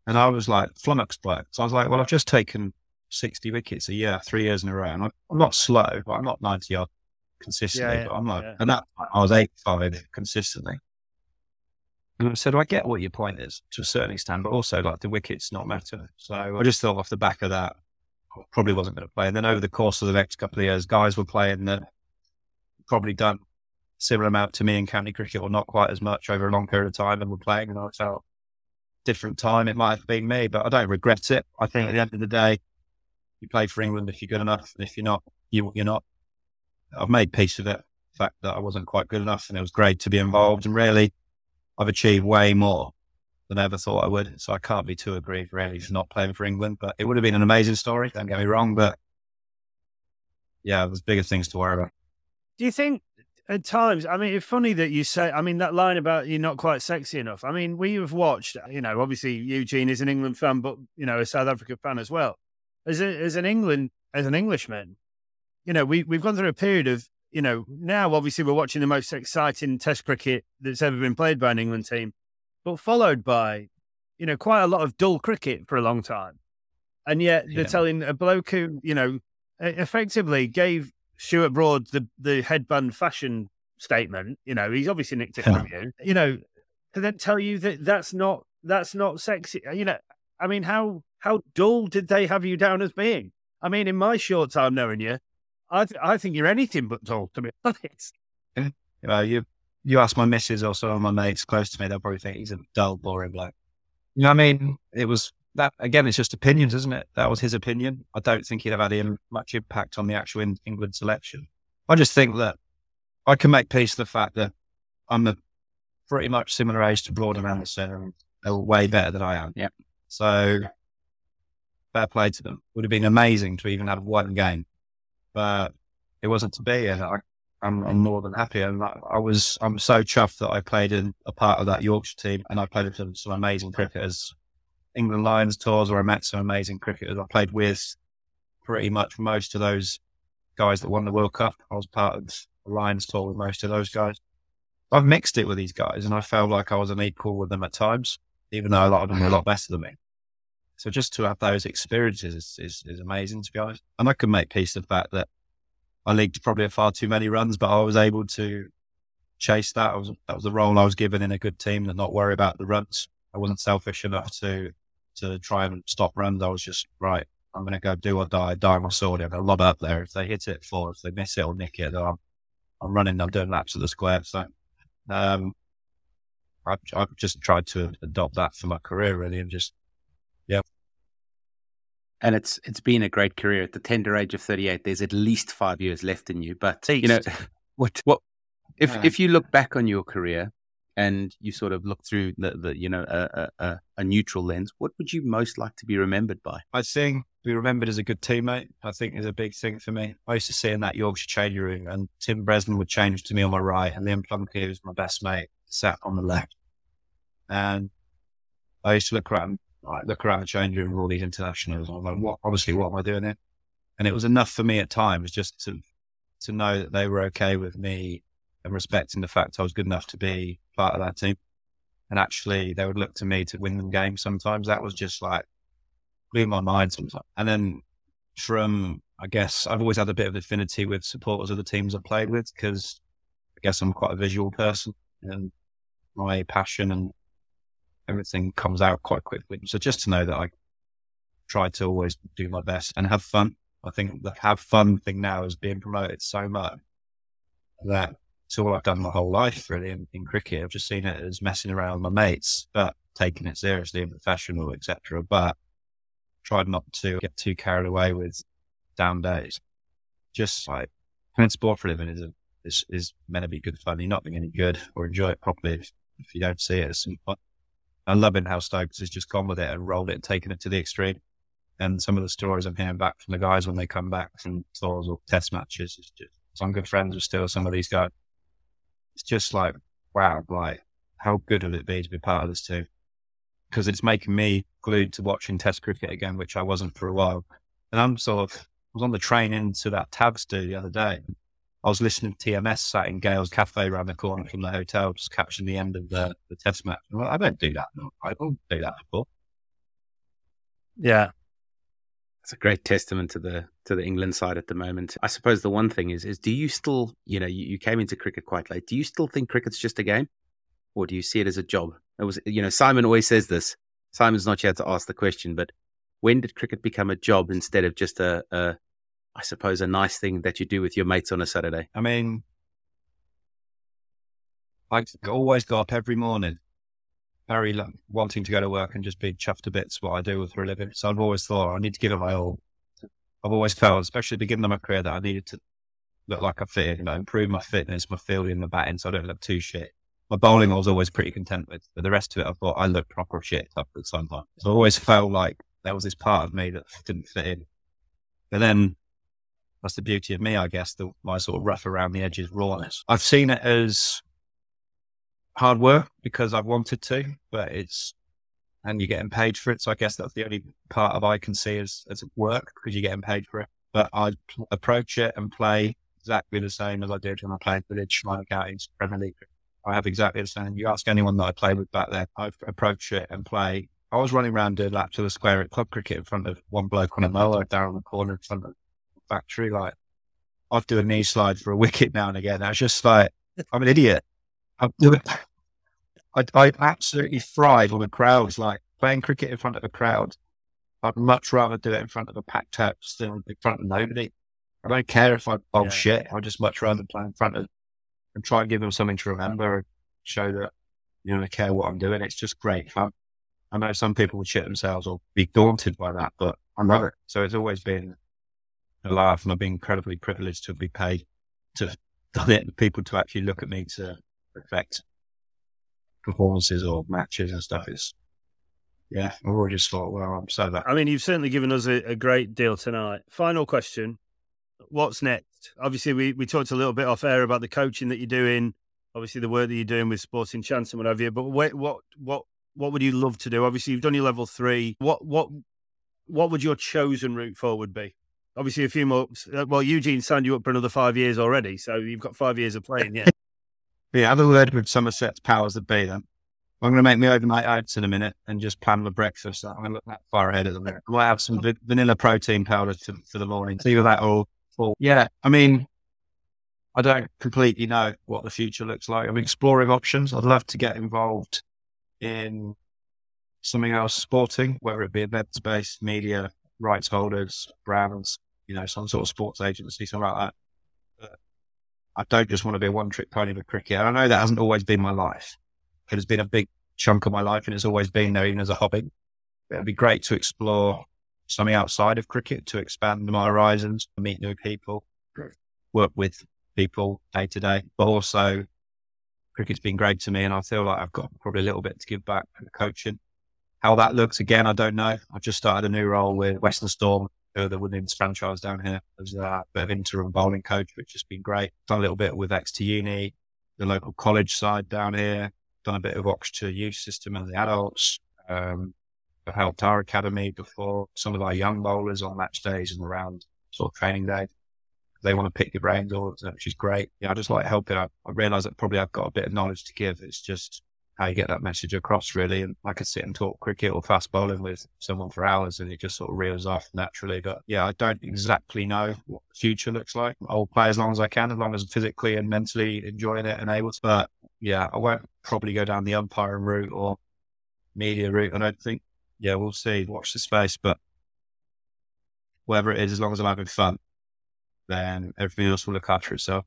E: And I was like flummoxed by it. So I was like, well, I've just taken sixty wickets a year, three years in a row, and I'm, I'm not slow, but I'm not ninety odd consistently.
D: Yeah,
E: but I'm like,
D: yeah.
E: and that I was eight five consistently. And I said, I get what your point is to a certain extent, but also like the wickets not matter. So I just thought off the back of that, probably wasn't going to play. And then over the course of the next couple of years, guys were playing that probably done similar amount to me in county cricket or not quite as much over a long period of time and were playing. And I felt different time. It might have been me, but I don't regret it. I think at the end of the day, you play for England if you're good enough. And if you're not, you, you're not. I've made peace with it. The fact that I wasn't quite good enough and it was great to be involved. And really, I've achieved way more than I ever thought I would. So I can't be too aggrieved really for not playing for England. But it would have been an amazing story. Don't get me wrong. But yeah, there's bigger things to worry about.
D: Do you think at times, I mean, it's funny that you say, I mean, that line about you're not quite sexy enough. I mean, we have watched, you know, obviously Eugene is an England fan, but, you know, a South Africa fan as well. As, a, as an England, as an Englishman, you know, we, we've gone through a period of, you know, now obviously we're watching the most exciting test cricket that's ever been played by an England team, but followed by, you know, quite a lot of dull cricket for a long time. And yet they're
E: Yeah.
D: telling a bloke who, you know, effectively gave Stuart Broad the, the headband fashion statement, you know, he's obviously nicked it from you, you know, to then tell you that that's not, that's not sexy. You know, I mean, how, how dull did they have you down as being? I mean, in my short time knowing you, I, th- I think you're anything but dull, to be honest.
E: You know, you you ask my missus or some of my mates close to me, they'll probably think he's a dull, boring bloke. You know what I mean? It was that again. It's just opinions, isn't it? That was his opinion. I don't think he'd have had im- much impact on the actual in- England selection. I just think that I can make peace with the fact that I'm a pretty much similar age to Broad and Anderson, and they're way better than I am.
C: Yeah.
E: So fair play to them. Would have been amazing to even have one game, but it wasn't to be, and I, I'm, I'm more than happy. And I, I was, I'm so chuffed that I played in a part of that Yorkshire team, and I played with some, some amazing cricketers. England Lions tours where I met some amazing cricketers. I played with pretty much most of those guys that won the World Cup. I was part of the Lions tour with most of those guys. I've mixed it with these guys, and I felt like I was an equal with them at times, even though a lot of them were a lot better than me. So just to have those experiences is, is, is amazing, to be honest. And I can make peace with the fact that I leaked probably far too many runs, but I was able to chase that. I was, that was the role I was given in a good team and not worry about the runs. I wasn't selfish enough to to try and stop runs. I was just right. I'm going to go do or die, die my sword. I'm going to lob up there. If they hit it, four. If they miss it or nick it, I'm, I'm running. I'm doing laps of the square. So, um, I've, I've just tried to adopt that for my career really, and just
C: and it's it's been a great career at the tender age of 38 there's at least five years left in you but you know what what if
E: Yeah.
C: if you look back on your career and you sort of look through the, the you know a, a, a- neutral lens what would you most like to be remembered by
E: I think be remembered as a good teammate. I think is a big thing for me. I used to see in that Yorkshire changing room, and Tim Bresnan would change to me on my right, and Liam Plunkett, who's my best mate, sat on the left. And I used to look around, like, look around the changing room all these internationals. I'm like, what? Obviously, what am I doing here? And it was enough for me at times just to to know that they were okay with me and respecting the fact I was good enough to be part of that team. And actually, they would look to me to win them games. Sometimes that was just like blew my mind sometimes. And then from, I guess, I've always had a bit of affinity with supporters of the teams I've played with because I guess I'm quite a visual person and my passion and everything comes out quite quickly. So just to know that I try to always do my best and have fun. I think the have fun thing now is being promoted so much that it's all I've done my whole life really in, in cricket. I've just seen it as messing around with my mates, but taking it seriously and professional, etc. But tried not to get too carried away with down days. Just like playing sport for a living is is, is meant to be good fun. You're not being any good or enjoy it properly if, if you don't see it as some fun. I'm loving how Stokes has just gone with it and rolled it and taken it to the extreme. And some of the stories I'm hearing back from the guys when they come back from tours or test matches is just good friends with still some of these guys. It's just like, wow, like how good would it be to be part of this team? Because it's making me glued to watching Test cricket again, which I wasn't for a while. And I'm sort of I was on the train into that tabs do the other day. I was listening to TMS sat in Gale's Cafe around the corner from the hotel, just catching the end of the, the test match. Like, I don't do that. I don't do that before.
D: Yeah.
C: It's a great testament to the to the England side at the moment. I suppose the one thing is is do you still, you know, you, you came into cricket quite late. Do you still think cricket's just a game? Or do you see it as a job? It was you know, Simon always says this. Simon's not here to ask the question, but when did cricket become a job instead of just a, a I suppose, a nice thing that you do with your mates on a Saturday?
E: I mean, I always got up every morning, very lo- wanting to go to work and just be chuffed to bits what I do with for a living. So I've always thought I need to give it my all. I've always felt, especially beginning of my career, that I needed to look like I fit, you know, improve my fitness, my fielding, the batting, so I don't look too shit. My bowling I was always pretty content with, but the rest of it I thought I looked proper shit up at some time. So I always felt like there was this part of me that didn't fit in. But then that's the beauty of me, I guess, the, my sort of rough around the edges rawness. I've seen it as hard work because I've wanted to, but it's, and you're getting paid for it. So I guess that's the only part of I can see as, as work because you're getting paid for it. But I approach it and play exactly the same as I did when I played for the Schmeichel Counties Premier League. I have exactly the same. You ask anyone that I played with back then, I approach it and play. I was running around doing laps of the square at club cricket in front of one bloke on a mower down the corner in front of factory. Like I'd do a knee slide for a wicket now and again. I was just like, I'm an idiot. I, I absolutely thrive when a crowd's like playing cricket in front of a crowd. I'd much rather do it in front of a packed house than in front of nobody. I don't care if I bowl
D: Yeah.
E: shit. I'd just much rather play in front of and try and give them something to remember and show that you know I care what I'm doing. It's just great fun. I know some people would shit themselves or be daunted by that, but I love it. So it's always been laugh, and I've been incredibly privileged to be paid to get people to actually look at me to affect performances or matches and stuff. It's yeah, I've already just thought, well, I'm so that
D: I mean, you've certainly given us a, a great deal tonight. Final question. What's next? Obviously, we, we talked a little bit off air about the coaching that you're doing, obviously the work that you're doing with Sporting Chance and what have you. But what what what what would you love to do? Obviously, you've done your level three. What what what would your chosen route forward be? Obviously, a few more. uh, Well, Eugene signed you up for another five years already, so you've got five years of playing. Yeah,
E: Yeah, have word with Somerset's powers that be then. I'm going to make me overnight oats in a minute and just plan my breakfast. I'm going to look that far ahead at the minute. I might have some va- vanilla protein powder to, for the morning. See where that all fall. Yeah, I mean, I don't completely know what the future looks like. I'm exploring options. I'd love to get involved in something else sporting, whether it be events based, media, rights holders, brands, you know, some sort of sports agency, something like that. But I don't just want to be a one trick pony with cricket. And I know that hasn't always been my life. It has been a big chunk of my life and it's always been there, even as a hobby. It'd be great to explore something outside of cricket to expand my horizons, meet new people, work with people day to day. But also, cricket's been great to me and I feel like I've got probably a little bit to give back to coaching. How that looks again, I don't know. I've just started a new role with Western Storm, who are the women's franchise down here, as a bit of interim bowling coach, which has been great. Done a little bit with Exeter Uni, the local college side down here. Done a bit of Oxford youth system and the adults. Um, I've helped our academy before. Some of our young bowlers on match days and around sort of training day. They want to pick your brains all, which is great. Yeah, I just like helping. I, I realise that probably I've got a bit of knowledge to give. It's just how you get that message across, really. And I could sit and talk cricket or fast bowling with someone for hours and it just sort of reels off naturally. But yeah, I don't exactly know what the future looks like. I'll play as long as I can, as long as I'm physically and mentally enjoying it and able to. But yeah, I won't probably go down the umpiring route or media route. I don't think. Yeah, we'll see. Watch the space. But whatever it is, as long as I'm having fun, then everything else will look after itself.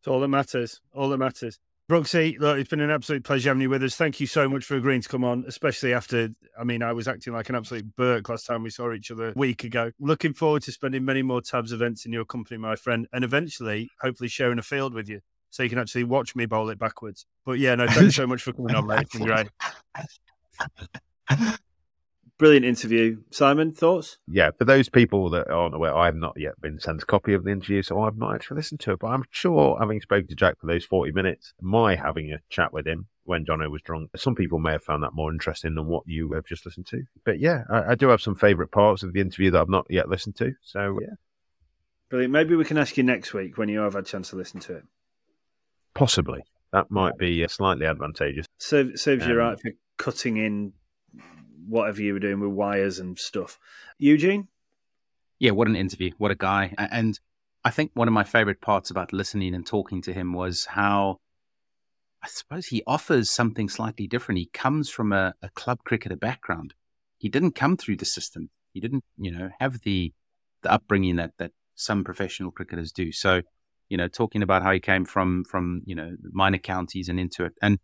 D: it's all that matters. All that matters. Brooksy, look, it's been an absolute pleasure having you with us. Thank you so much for agreeing to come on, especially after, I mean, I was acting like an absolute Burke last time we saw each other a week ago. Looking forward to spending many more tabs events in your company, my friend, and eventually, hopefully, sharing a field with you so you can actually watch me bowl it backwards. But yeah, no, thanks so much for coming on, mate. It's been great. Brilliant interview. Simon, thoughts?
B: Yeah, for those people that aren't aware, I have not yet been sent a copy of the interview, so I've not actually listened to it. But I'm sure, having spoken to Jack for those 40 minutes, my having a chat with him when Jono was drunk, some people may have found that more interesting than what you have just listened to. But yeah, I, I do have some favourite parts of the interview that I've not yet listened to. So yeah,
D: Brilliant. Maybe we can ask you next week when you have had a chance to listen to it.
B: possibly that might be uh, slightly advantageous.
D: Save, saves you
B: Um,
D: right for cutting in whatever you were doing with wires and stuff. Eugene?
C: Yeah, what an interview. What a guy. And I think one of my favorite parts about listening and talking to him was how I suppose he offers something slightly different. He comes from a, a club cricketer background. He didn't come through the system. He didn't, you know, have the the upbringing that that some professional cricketers do. So, you know, talking about how he came from from, you know, minor counties and into it. And,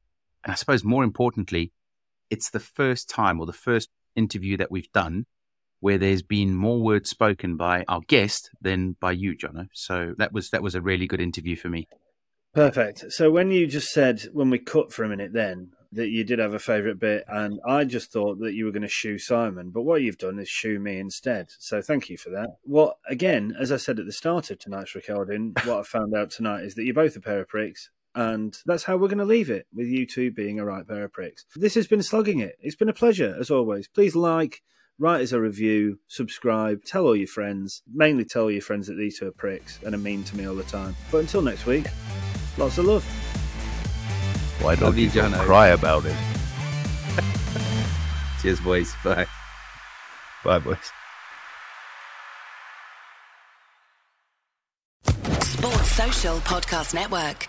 C: and I suppose more importantly, it's the first time or the first interview that we've done where there's been more words spoken by our guest than by you, Jono. So that was that was a really good interview for me.
D: Perfect. So when you just said, when we cut for a minute then, that you did have a favourite bit, and I just thought that you were going to shoe Simon, but what you've done is shoe me instead. So thank you for that. What, again, as I said at the start of tonight's recording, what I found out tonight is that you're both a pair of pricks. And that's how we're going to leave it, with you two being a right pair of pricks. This has been Slogging It. It's been a pleasure, as always. Please like, write us a review, subscribe, tell all your friends. Mainly tell all your friends that these two are pricks and are mean to me all the time. But until next week, lots of love.
B: Why don't
C: Love you,
B: you
C: Jono.
B: cry about it?
C: Cheers, boys. Bye.
B: Bye, boys.
F: Sports Social Podcast Network.